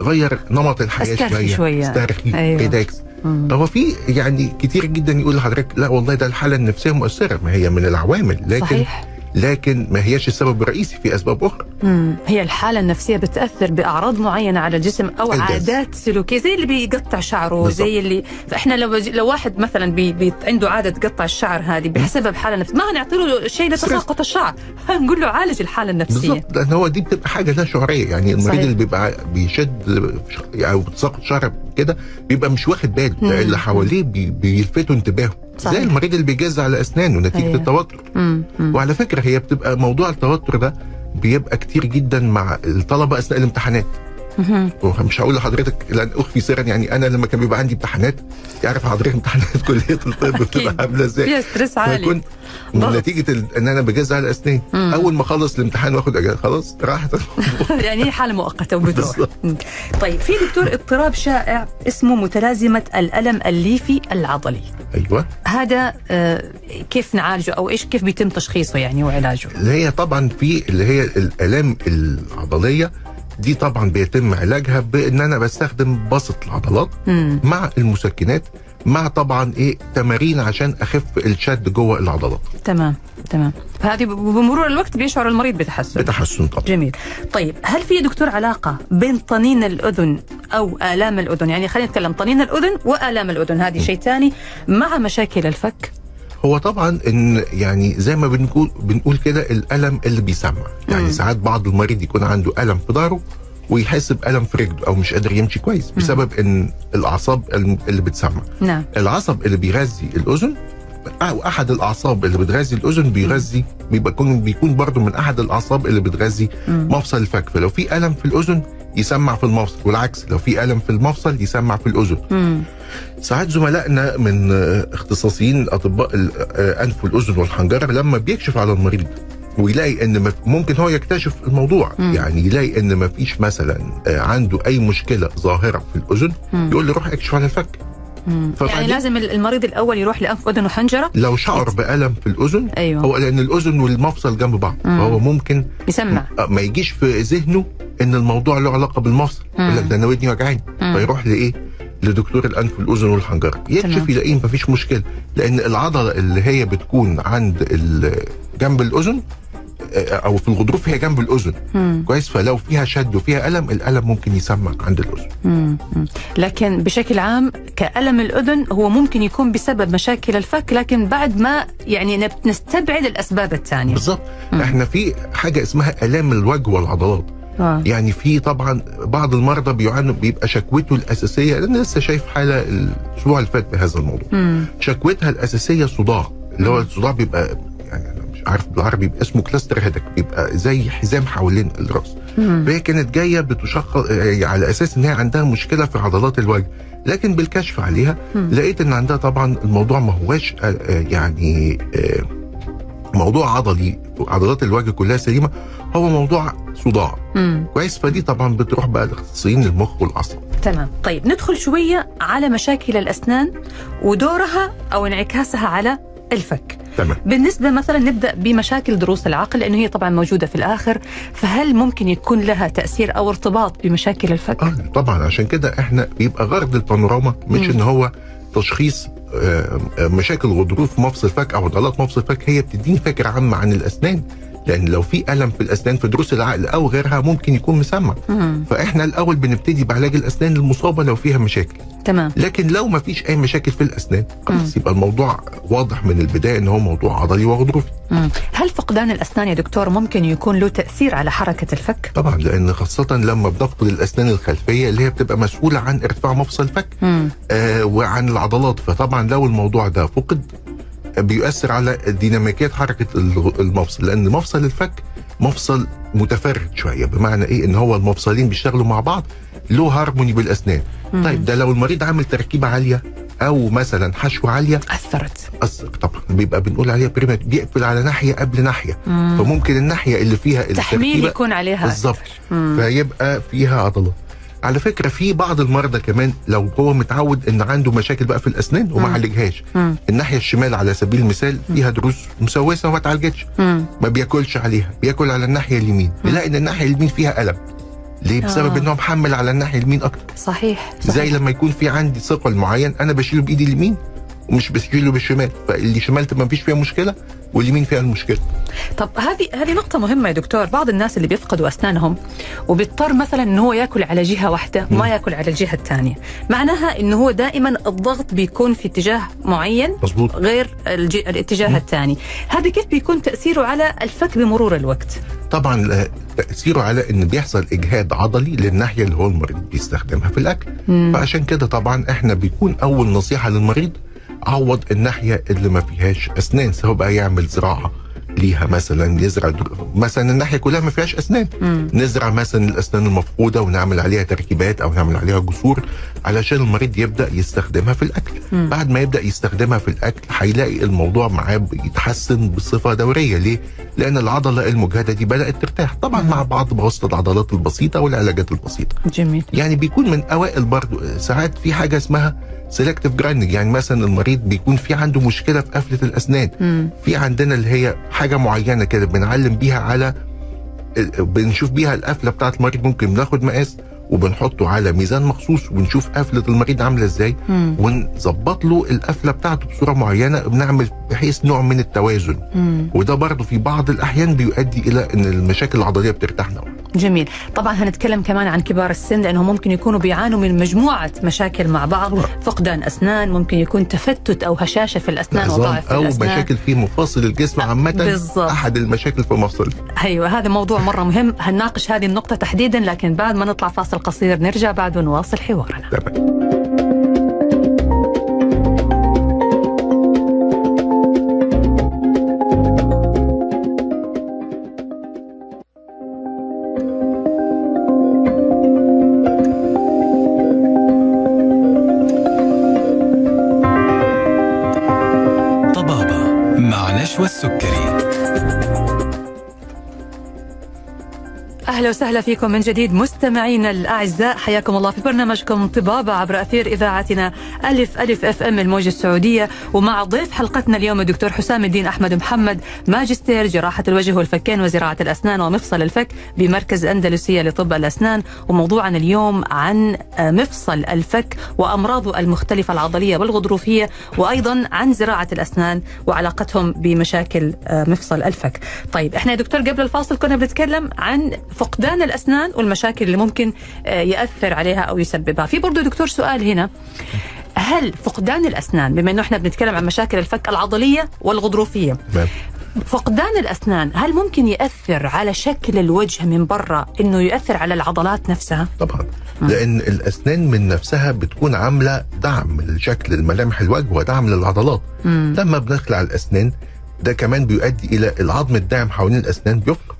غير نمط الحياة استرخي شوية شوية. استرخي أيوة. relax. هو في يعني كتير جدا يقول لحضرتك لا والله ده الحالة النفسية مؤثرة ما هي من العوامل لكن صحيح لكن ما هياش السبب الرئيسي في أسباب أخرى. مم. هي الحالة النفسية بتأثر بأعراض معينة على الجسم أو الجسم. عادات سلوكية زي اللي بيقطع شعره بالضبط. زي اللي فإحنا لو لو واحد مثلا بي... بي... عنده عادة تقطع الشعر هذه بسبب حالة نفسية ما هنعطي له شيء لتساقط الشعر. [laughs] هنقول له عالج الحالة النفسية. بالظبط لأن هو دي بتبقى حاجة لا شعورية. يعني المريض صحيح. اللي بيبقى بيشد أو بتساقط شعر كده بيبقى مش واخد باله. اللي حواليه بي بيلفتوا انتباهه. صحيح. زي المريض اللي بيجز على أسنانه نتيجة أيوة. التوتر مم. مم. وعلى فكرة هي بتبقى موضوع التوتر ده بيبقى كتير جدا مع الطلبة أثناء الامتحانات ومش هقول لحضرتك لأن اخفي سرا يعني أنا لما كان بيبقى عندي امتحانات تعرف حضرتك امتحانات [laughs] كلية الطب بتبقى. عاملة إزاي؟ فيها stress عالي. ضغط. نتيجة ال- إن أنا بجز على مم. أول ما أخلص الامتحان وآخد أجازة خلاص راحت. [laughs] يعني هي حالة مؤقتة وبتروح. طيب في دكتور اضطراب شائع اسمه متلازمة الألم الليفي العضلي. أيوه. هذا آه، كيف نعالجه أو إيش كيف بيتم تشخيصه يعني وعلاجه؟ اللي هي طبعا في اللي هي الالام العضلية دي طبعا بيتم علاجها بإن أنا بستخدم بسط العضلات مم. مع المسكنات مع طبعا إيه تمارين عشان أخف الشد جوه العضلات. تمام تمام. فهذه بمرور الوقت بيشعر المريض بتحسن. بتحسن طبعا. جميل. طيب هل في دكتور علاقة بين طنين الأذن أو آلام الأذن؟ يعني خلينا نتكلم طنين الأذن وآلام الأذن هذه شيء ثاني مع مشاكل الفك؟ هو طبعا إن يعني زي ما بنقول بنقول كده الألم اللي بيسمع. يعني. ساعات بعض المريض يكون عنده ألم في ظهره ويحس بألم في رجله أو مش قادر يمشي كويس بسبب إن الأعصاب اللي بتسمع. نعم. العصب اللي بيغذي الأذن أحد الأعصاب اللي بتغذي الأذن بيغذي بيبقى يكون بيكون برضه من أحد الأعصاب اللي بتغذي. مفصل الفك فلو في ألم في الأذن يسمع في المفصل والعكس لو في ألم في المفصل يسمع في الأذن. ساعات زملائنا من آه، اختصاصيين اطباء الانف والأذن والحنجرة لما بيكشف على المريض ويلاقي إن ممكن هو يكتشف الموضوع مم. يعني يلاقي إن ما فيش مثلا آه، عنده أي مشكلة ظاهرة في الأذن. يقول لي روح اكشف على الفك يعني لازم المريض الأول يروح لأنف أذن وحنجرة لو شعر بألم في الأذن أيوه هو لأن الأذن والمفصل جنب بعض مم. فهو ممكن يسمع آه، ما يجيش في ذهنه إن الموضوع له علاقة بالمفصل. يقول لك ده أنا ودني وجعاني. فيروح لإيه؟ لدكتور الأنف والأذن والحنجرة. يكشف يلاقيه مفيش مشكلة لأن العضلة اللي هي بتكون عند جنب الأذن أو في الغضروف هي جنب الأذن. كويس فلو فيها شد وفيها ألم الألم ممكن يسمع عند الأذن مم. لكن بشكل عام كألم الأذن هو ممكن يكون بسبب مشاكل الفك لكن بعد ما يعني نستبعد الأسباب الثانية بالظبط. إحنا في حاجة اسمها الام الوجه والعضلات آه. يعني في طبعا بعض المرضى بيعانوا بيبقى شكوته الأساسية لأن لسه شايف حالة الأسبوع اللي فات بهذا الموضوع مم. شكوتها الأساسية صداع اللي هو الصداع بيبقى أنا عارف بالعربي اسمه كلاستر هيدك بيبقى زي حزام حوالين الرأس. فهي كانت جاية بتشخص آه، على أساس إن هي عندها مشكلة في عضلات الوجه لكن بالكشف عليها. لقيت إن عندها طبعا الموضوع ما هواش آه، آه، يعني موضوع عضلي عضلات الوجه كلها سليمة هو موضوع صداع. كويس فدي طبعا بتروح بقى لاختصاصيين المخ والأعصاب تمام طيب ندخل شوية على مشاكل الأسنان ودورها أو انعكاسها على الفك تمام بالنسبة مثلا نبدأ بمشاكل ضروس العقل لأنه هي طبعا موجودة في الآخر فهل ممكن يكون لها تأثير أو ارتباط بمشاكل الفك؟ آه طبعا عشان كده إحنا بيبقى غرض البانوراما مش. إن هو تشخيص آه، آه، مشاكل غضروف مفصل فك أو عضلات مفصل فك هي بتديني فكرة عامة عن الأسنان لأن لو في ألم في الأسنان في ضروس العقل أو غيرها ممكن يكون مسمع. فإحنا الأول بنبتدي بعلاج الأسنان المصابة لو فيها مشاكل تمام لكن لو ما فيش أي مشاكل في الأسنان. خلاص يبقى الموضوع واضح من البداية إن هو موضوع عضلي وغضروفي. هل فقدان الأسنان يا دكتور ممكن يكون له تأثير على حركة الفك؟ طبعا لأن خاصة لما بنفقد الأسنان الخلفية اللي هي بتبقى مسؤولة عن ارتفاع مفصل الفك مم. آه وعن العضلات فطبعا لو الموضوع ده فقد بيؤثر على ديناميكيه حركة المفصل لأن مفصل الفك مفصل متفرد شوية بمعنى إيه؟ إن هو المفصلين بيشتغلوا مع بعض له هارموني بالأسنان. مم. طيب ده لو المريض عامل تركيبة عالية أو مثلا حشوة عالية أثرت. اثر طبعا بيبقى بنقول عليها بريمات بيقفل على ناحية قبل ناحية. فممكن الناحية اللي فيها تحميل التركيبة يكون عليها بالظبط. مم. فيبقى فيها عضلات. على فكرة في بعض المرضى كمان لو هو متعود إن عنده مشاكل بقى في الأسنان وما. عالجهاش. الناحية الشمال على سبيل المثال فيها ضروس مسوسة وما اتعالجتش. ما بياكلش عليها بياكل على الناحية اليمين يلاقي إن الناحية اليمين فيها ألم ليه بسبب آه. إن هو محمل على الناحية اليمين أكتر صحيح, صحيح. زي لما يكون في عندي ثقل معين أنا بشيله بإيدي اليمين ومش بشيله بالشمال فاللي شمال تبقى مفيش فيها مشكلة واليمين فيها المشكلة. طب هذه هذه نقطة مهمة يا دكتور، بعض الناس اللي بيفقدوا أسنانهم وبيضطر مثلا إنه هو يأكل على جهة واحدة وما يأكل على الجهة الثانية، معناها إنه هو دائما الضغط بيكون في اتجاه معين مظبوط. غير الج... الاتجاه الثاني، هذا كيف بيكون تأثيره على الفك بمرور الوقت؟ طبعا آه، تأثيره على إن بيحصل إجهاد عضلي للناحية اللي هو المريض بيستخدمها في الأكل. مم. فعشان كده طبعا إحنا بيكون أول نصيحة للمريض عوض الناحية اللي ما فيهاش أسنان سواء بقى يعمل زراعة ليها مثلا يزرع مثلا الناحية كلها ما فيهاش أسنان. مم. نزرع مثلا الأسنان المفقودة ونعمل عليها تركيبات أو نعمل عليها جسور علشان المريض يبدأ يستخدمها في الأكل. مم. بعد ما يبدأ يستخدمها في الأكل هيلاقي الموضوع معاه بيتحسن بصفة دورية. ليه؟ لأن العضلة المجهدة دي بدأت ترتاح. طبعا مع بعض بواسطة العضلات البسيطة والعلاجات البسيطة. جميل. يعني بيكون من أوائل برضو ساعات في حاجة اسمها selective grinding يعني مثلا المريض بيكون في عنده مشكلة في قفلة الأسنان مم. في عندنا اللي هي حاجة معينة كده بنعلم بيها على بنشوف بيها القفلة بتاعت المريض ممكن بناخد مقاس وبنحطه على ميزان مخصوص وبنشوف قفلة المريض عاملة إزاي مم. ونظبط له القفلة بتاعته بصورة معينة بنعمل بحيث نوع من التوازن مم. وده برضه في بعض الأحيان بيؤدي إلى إن المشاكل العضلية بترتاح نوعا جميل. طبعا هنتكلم كمان عن كبار السن لأنهم ممكن يكونوا بيعانوا من مجموعة مشاكل مع بعض فقدان أسنان ممكن يكون تفتت أو هشاشة في الأسنان وضعف في أو الأسنان. مشاكل في مفاصل الجسم عامة بالظبط. أحد المشاكل في مفصل أيوه هذا موضوع مرة مهم. هنناقش هذه النقطة تحديدا لكن بعد ما نطلع فاصل قصير نرجع بعد ونواصل حوارنا. تمام مع نشوى السكري أهلا وسهلا فيكم من جديد. مستمعينا الأعزاء حياكم الله في برنامجكم طبابة عبر أثير إذاعتنا ألف ألف أف أم الموجة السعودية ومع ضيف حلقتنا اليوم الدكتور حسام الدين أحمد محمد ماجستير جراحة الوجه والفكين وزراعة الأسنان ومفصل الفك بمركز أندلسية لطب الأسنان وموضوعنا اليوم عن مفصل الفك وامراضه المختلفة العضلية والغضروفية وأيضا عن زراعة الأسنان وعلاقتهم بمشاكل آه، مفصل الفك. طيب إحنا يا دكتور قبل الفاصل كنا بنتكلم عن فقدان الأسنان والمشاكل اللي ممكن آه، يأثر عليها أو يسببها. في برضه دكتور سؤال هنا. هل فقدان الأسنان بما إنه إحنا بنتكلم عن مشاكل الفك العضلية والغضروفية تمام فقدان الأسنان هل ممكن يأثر على شكل الوجه من برا إنه يأثر على العضلات نفسها؟ طبعا. لأن الأسنان من نفسها بتكون عاملة دعم لشكل الملامح الوجه ودعم للعضلات. لما بنخلع الأسنان ده كمان بيؤدي إلى العظم الداعم حوالين الأسنان بيفقد.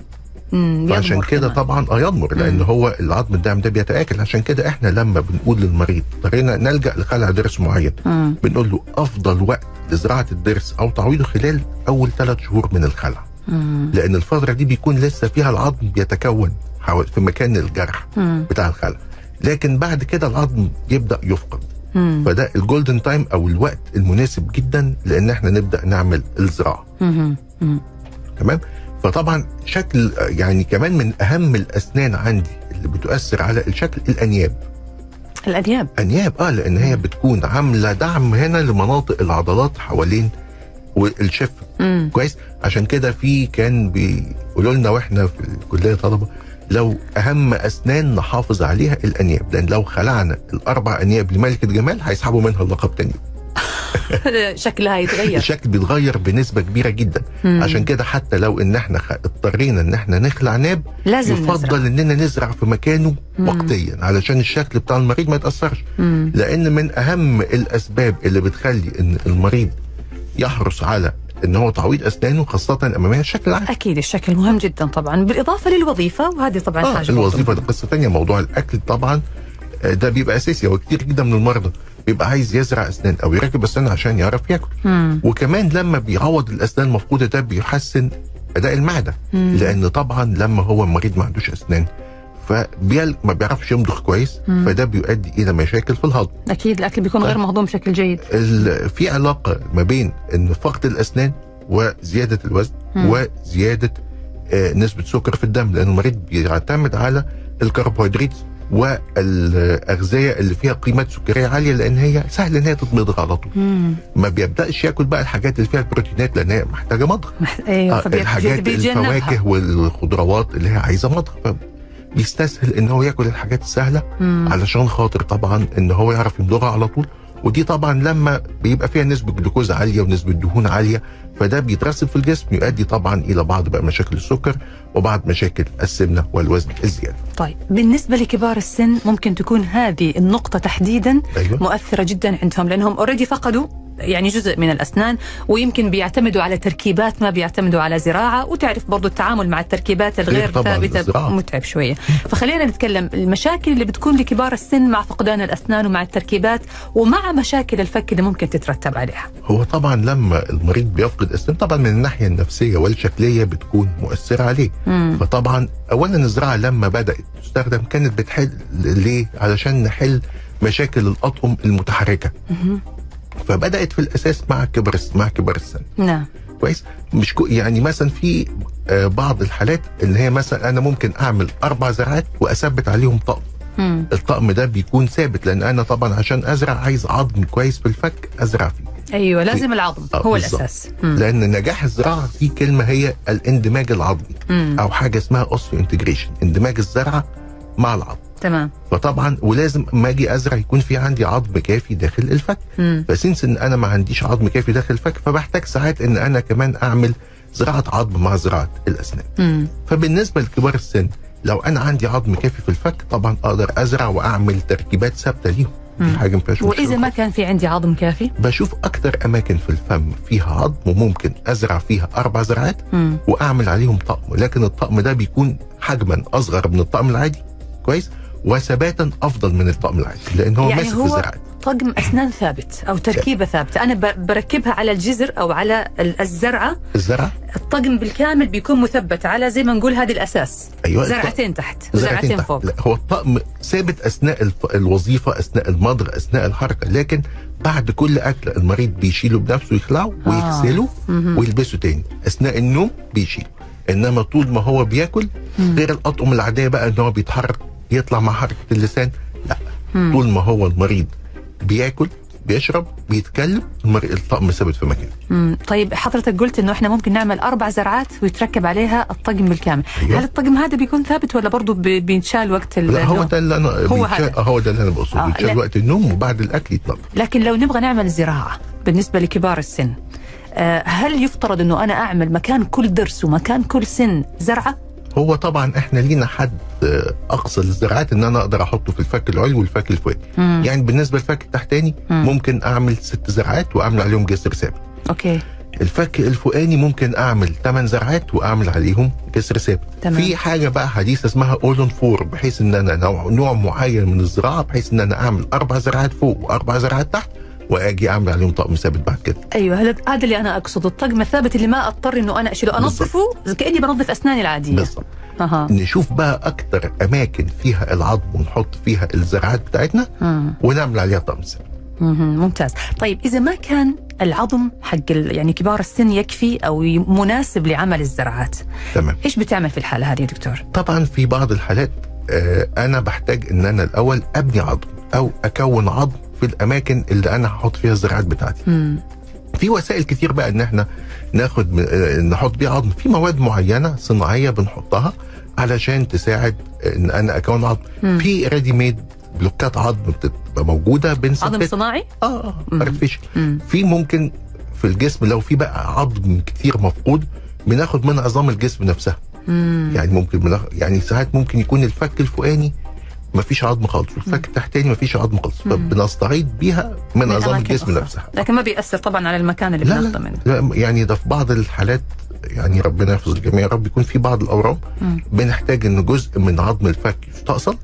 فعشان كده. طبعا آه يضمر لأن هو العظم الداعم ده بيتآكل عشان كده إحنا لما بنقول للمريض اضطرينا نلجأ لخلع ضرس معين مم. بنقول له أفضل وقت لزراعة الضرس أو تعويضه خلال أول ثلاث شهور من الخلع مم. لأن الفترة دي بيكون لسه فيها العظم بيتكون في مكان الجرح مم. بتاع الخلع لكن بعد كده العظم يبدأ يفقد مم. فده ال golden time أو الوقت المناسب جدا لأن إحنا نبدأ نعمل الزراعة. تمام فطبعا شكل يعني كمان من أهم الأسنان عندي اللي بتؤثر على الشكل الأنياب. الأنياب. أنياب آه لأن هي بتكون عاملة دعم هنا لمناطق العضلات حوالين والشفة. مم. كويس؟ عشان كده في كان بيقولوا لنا وإحنا في الكلية طلبه لو أهم أسنان نحافظ عليها الأنياب لأن لو خلعنا الأربع أنياب لملكة جمال هيسحبوا منها اللقب تاني. شكلها يتغير الشكل بيتغير بنسبة كبيرة جدا مم. عشان كده حتى لو إن إحنا اضطرينا إن إحنا نخلع ناب لازم يفضل نزرع. إننا نزرع في مكانه مم. وقتيا علشان الشكل بتاع المريض ما يتأثرش مم. لأن من أهم الأسباب اللي بتخلي إن المريض يحرص على إن هو تعويض أسنانه خاصة الاماميه الشكل العام أكيد الشكل مهم جدا طبعا بالإضافة للوظيفة وهذه طبعا آه حاجة الوظيفة. دي قصه تانية موضوع الأكل طبعا آه، ده بيبقى أساسي وكتير جدا من المرضى بيبقى عايز يزرع أسنان أو يركب اسنان عشان يعرف ياكل مم. وكمان لما بيعوض الأسنان المفقودة ده بيحسن أداء المعدة مم. لأن طبعا لما هو المريض ما عندوش أسنان فبيل ما بيعرفش يمضغ كويس مم. فده بيؤدي إلى مشاكل في الهضم أكيد الأكل بيكون غير مهضوم بشكل جيد ال- في علاقة ما بين إن فقد الأسنان وزيادة الوزن مم. وزيادة آه، نسبة سكر في الدم لأن المريض بيعتمد على الكربوهيدرات والأغذية اللي فيها قيمات سكرية عالية لأن هي سهل إن هي تتمضغ على طول. ما بيبدأش ياكل بقى الحاجات اللي فيها البروتينات لأن هي محتاجة مضغ مح- أيوه آه، الحاجات. الفواكه والخضروات اللي هي عايزة مضغ بيستسهل إن هو ياكل الحاجات السهلة مم. علشان خاطر طبعا إن هو يعرف يمضغها على طول ودي طبعا لما بيبقى فيها نسبة جلوكوز عالية ونسبة دهون عالية فده بيترسب في الجسم يؤدي طبعا إلى بعض بقى مشاكل السكر وبعض مشاكل السمنة والوزن الزيادة. طيب بالنسبة لكبار السن ممكن تكون هذه النقطة تحديدا أيوه مؤثرة جدا عندهم لأنهم already فقدوا يعني جزء من الأسنان ويمكن بيعتمدوا على تركيبات ما بيعتمدوا على زراعة وتعرف برضو التعامل مع التركيبات الغير غير طبعاً ثابتة الزراعة. متعب شوية فخلينا نتكلم المشاكل اللي بتكون لكبار السن مع فقدان الأسنان ومع التركيبات ومع مشاكل الفك اللي ممكن تترتب عليها هو طبعا لما المريض بيفقد اسنان طبعا من الناحية النفسية والشكلية بتكون مؤثرة عليه. مم. فطبعا اولا الزراعة لما بدأت تستخدم كانت بتحل ليه؟ علشان نحل مشاكل الأطقم المتحركة. فبدأت في الأساس مع كبر مع كبر السن نعم كويس مش كو يعني مثلا في آه، بعض الحالات اللي هي مثلا أنا ممكن أعمل أربع زرعات وأثبت عليهم طقم مم. الطقم ده بيكون ثابت لأن أنا طبعا عشان أزرع عايز عظم كويس في الفك أزرع فيه أيوة لازم العظم آه، هو بالظبط. الأساس مم. لأن نجاح الزراعة في كلمة هي الاندماج العظمي مم. أو حاجة اسمها osteointegration اندماج الزرعة مع العظم تمام. فطبعا ولازم اما أجي أزرع يكون في عندي عظم كافي داخل الفك. مم. ف since إن أنا ما عنديش عظم كافي داخل الفك فبحتاج ساعات إن أنا كمان أعمل زراعة عظم مع زراعة الأسنان. مم. فبالنسبة لكبار السن لو أنا عندي عظم كافي في الفك طبعا أقدر أزرع وأعمل تركيبات ثابتة ليهم. حاجة ما فيهاش مشكلة ما كان في عندي عظم كافي؟ بشوف أكتر أماكن في الفم فيها عظم وممكن أزرع فيها أربع زرعات مم. وأعمل عليهم طقم. لكن الطقم ده بيكون حجما أصغر من الطقم العادي. كويس؟ وثباتا أفضل من الطقم العادي لأن هو يعني ماسك في هو الزرعات طقم أسنان ثابت أو تركيبة ثابتة أنا بركبها على الجذر أو على ال- الزرعة الزرع الطقم بالكامل بيكون مثبت على زي ما نقول هذه الأساس أيوه زرعتين تحت زرعتين وزرعتين. فوق لا هو الطقم ثابت أثناء. الوظيفة أثناء المضغ أثناء الحركة لكن بعد كل أكل المريض بيشيله بنفسه يخلعه آه. ويغسله. ويلبسه تاني أثناء النوم بيشيله إنما طول ما هو بياكل. غير الأطقم العادية بقى إن هو بيتحرك يطلع مع حركة اللسان لا مم. طول ما هو المريض بياكل بيشرب بيتكلم الطقم ثابت في مكانه مم. طيب حضرتك قلت إنه إحنا ممكن نعمل أربع زرعات ويتركب عليها الطقم بالكامل أيوة. هل الطقم هذا بيكون ثابت ولا برضه بي- بينشال وقت ال- لا هو؟ ده اللي أنا هو بيتشال- هذا. هو ده اللي أنا بقصده آه، بيتشال لا. وقت النوم وبعد الأكل يتنضف لكن لو نبغى نعمل زراعة بالنسبة لكبار السن آه، هل يفترض إنه أنا أعمل مكان كل ضرس ومكان كل سن زرعة؟ هو طبعا إحنا لينا حد آه، أقصى للزراعات إن أنا أقدر أحطه في الفك العلوي والفك الفوقاني مم. يعني بالنسبة للفك التحتاني مم. ممكن أعمل ست زرعات وأعمل عليهم جسر ثابت okay الفك الفوقاني ممكن أعمل 8 زرعات وأعمل عليهم جسر ثابت. في حاجة بقى حديثة اسمها all-on-four بحيث إن أنا نوع, نوع معين من الزراعة بحيث إن أنا أعمل أربع زرعات فوق وأربع زرعات تحت وآجي أعمل عليهم طقم ثابت بعد كده. أيوه هذا اللي أنا أقصده. الطقم الثابت اللي ما أضطر إنه أنا أشيله أنظفه كأني بنظف أسناني العادية. بالظبط أها. نشوف بقى أكتر أماكن فيها العظم ونحط فيها الزرعات بتاعتنا مم. ونعمل عليها طقم ثابت. ممتاز. طيب إذا ما كان العظم حق ال- يعني كبار السن يكفي أو مناسب لعمل الزرعات تمام. إيش بتعمل في الحالة هذه يا دكتور؟ طبعا في بعض الحالات آه، أنا بحتاج إن أنا الأول أبني عظم أو أكون عظم في الأماكن اللي أنا هحط فيها الزراعات بتاعتي مم. في وسائل كتير بقى إن إحنا ناخد آه، نحط بيها عظم في مواد معينة صناعية بنحطها علشان تساعد إن أنا أكون عظم مم. في ready made بلوكات عظم بتبقى موجودة عظم بنثبت صناعي آه آه artificial. مم. في ممكن في الجسم لو في بقى عظم كتير مفقود بناخد من عظام الجسم نفسها مم. يعني ممكن. يعني ساعات ممكن يكون الفك الفوقاني مفيش عظم خالص والفك التحتاني مفيش عظم خالص فبنستعيد بيها من عظام الجسم أخرى. نفسها لكن ما بيأثر طبعا على المكان اللي لا, منه لا يعني ده في بعض الحالات يعني ربنا يحفظ الجميع يا رب يكون في بعض الأورام. بنحتاج إن جزء من عظم الفك يستأصل.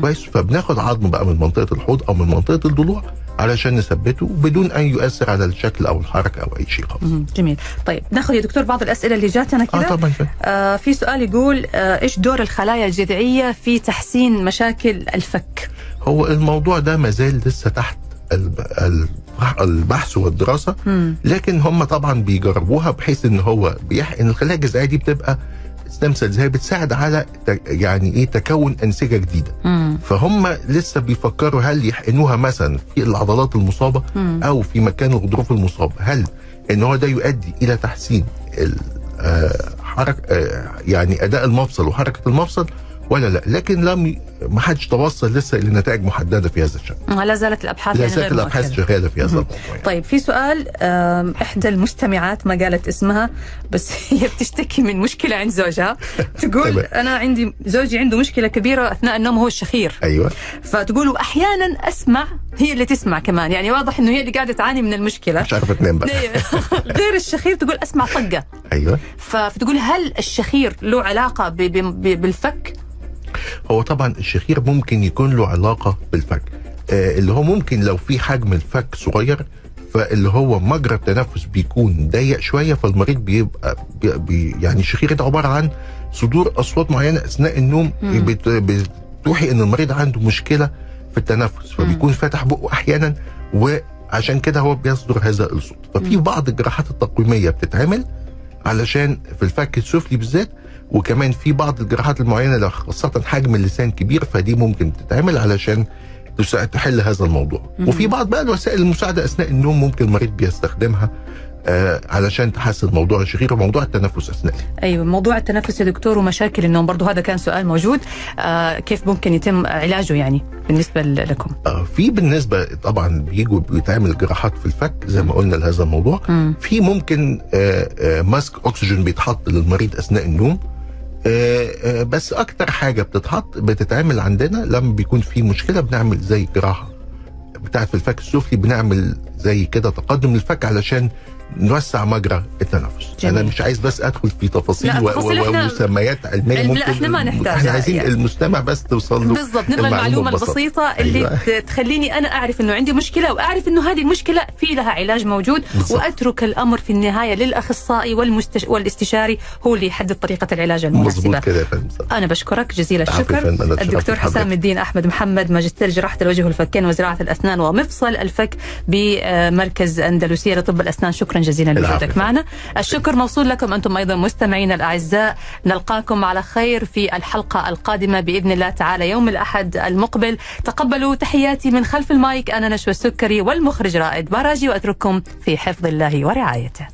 كويس فبناخد عظم بقى من منطقة الحوض أو من منطقة الضلوع علشان نثبته بدون أن يؤثر على الشكل أو الحركة أو أي شيء خالص. جميل طيب ناخذ يا دكتور بعض الأسئلة اللي جاتنا آه كذا طبعا فاهم. آه في سؤال يقول آه إيش دور الخلايا الجذعية في تحسين مشاكل الفك هو الموضوع ده مازال لسه تحت الب- ال- البحث والدراسة. لكن هم طبعا بيجربوها بحيث إن هو بيحقن الخلايا الجذعية دي بتبقى stem cells هي بتساعد على يعني إيه تكون أنسجة جديدة مم. فهم لسه بيفكروا هل يحقنوها مثلا في العضلات المصابة مم. أو في مكان الغضروف المصاب هل إن هو ده يؤدي إلى تحسين آه، حركه آه، يعني أداء المفصل وحركة المفصل ولا لا. لكن لم ما حدش توصل لسه لنتائج محددة في هذا الشأن. لا زالت الأبحاث لا يعني زالت غير الأبحاث. شغاله في هذا الموضوع يعني. طيب في سؤال إحدى المستمعات ما قالت اسمها بس [laughs] هي بتشتكي من مشكلة عند زوجها. [laughs] تقول. أنا عندي زوجي عنده مشكلة كبيرة أثناء النوم هو الشخير. أيوه. فتقول واحيانا أسمع هي اللي تسمع كمان. يعني واضح إنه هي اللي قاعدة تعاني من المشكلة. مش عارفه تنام بقى. [laughs] غير الشخير تقول أسمع طقة. أيوه. فتقول هل الشخير له علاقة بالفك؟ هو طبعا الشخير ممكن يكون له علاقة بالفك. آه اللي هو ممكن لو في حجم الفك صغير فاللي هو مجرى التنفس بيكون ضيق شوية فالمريض بيبقى بي بي يعني الشخير ده عبارة عن صدور أصوات معينة أثناء النوم بتوحي إن المريض عنده مشكلة في التنفس فبيكون فاتح بقه أحيانا وعشان كده هو بيصدر هذا الصوت. ففي. بعض الجراحات التقويمية بتتعمل علشان في الفك السفلي بالذات وكمان في بعض الجراحات المعينة لو خاصة حجم اللسان كبير فدي ممكن تتعمل علشان تحل هذا الموضوع مم. وفي بعض بقى الوسائل المساعدة أثناء النوم ممكن المريض بيستخدمها آه علشان تحسن موضوع الشخير وموضوع التنفس أثناء أيوه موضوع التنفس يا دكتور ومشاكل النوم برضو هذا كان سؤال موجود آه كيف ممكن يتم علاجه يعني بالنسبة لكم؟ آه في بالنسبة طبعا بيجوا بيتعمل جراحات في الفك زي ما قلنا لهذا الموضوع مم. في ممكن آه، آه، ماسك أكسجين بيتحط للمريض أثناء النوم بس أكتر حاجة بتتحط بتتعمل عندنا لما بيكون في مشكلة بنعمل زي جراحة بتاعت الفك السفلي بنعمل زي كده تقدم للفك علشان نوسع مجرى التنفس جميل. أنا مش عايز بس أدخل في تفاصيل و- و- ومسميات علمية لا، ممكن إحنا ما نحتاجها إحنا عايزين يعني. المستمع بس توصل له بالضبط نبغى المعلومة. البسيطة اللي أيوة. تخليني أنا أعرف إنه عندي مشكلة وأعرف إنه هذه المشكلة في لها علاج موجود بالضبط. وأترك الأمر في النهاية للأخصائي والمستش... والاستشاري هو اللي يحدد طريقة العلاج المناسبة كده أنا بشكرك جزيل الشكر الدكتور. حسام الدين أحمد محمد ماجستير جراحة الوجه والفكين وزراعة الأسنان ومفصل الفك بمركز أندلسية لطب الأسنان شكرا جزيلا العفو لوجودك معنا. الشكر موصول لكم أنتم أيضا مستمعينا الأعزاء. نلقاكم على خير في الحلقة القادمة بإذن الله تعالى يوم الأحد المقبل. تقبلوا تحياتي من خلف المايك أنا نشوى السكري والمخرج رائد باراجي وأترككم في حفظ الله ورعايته.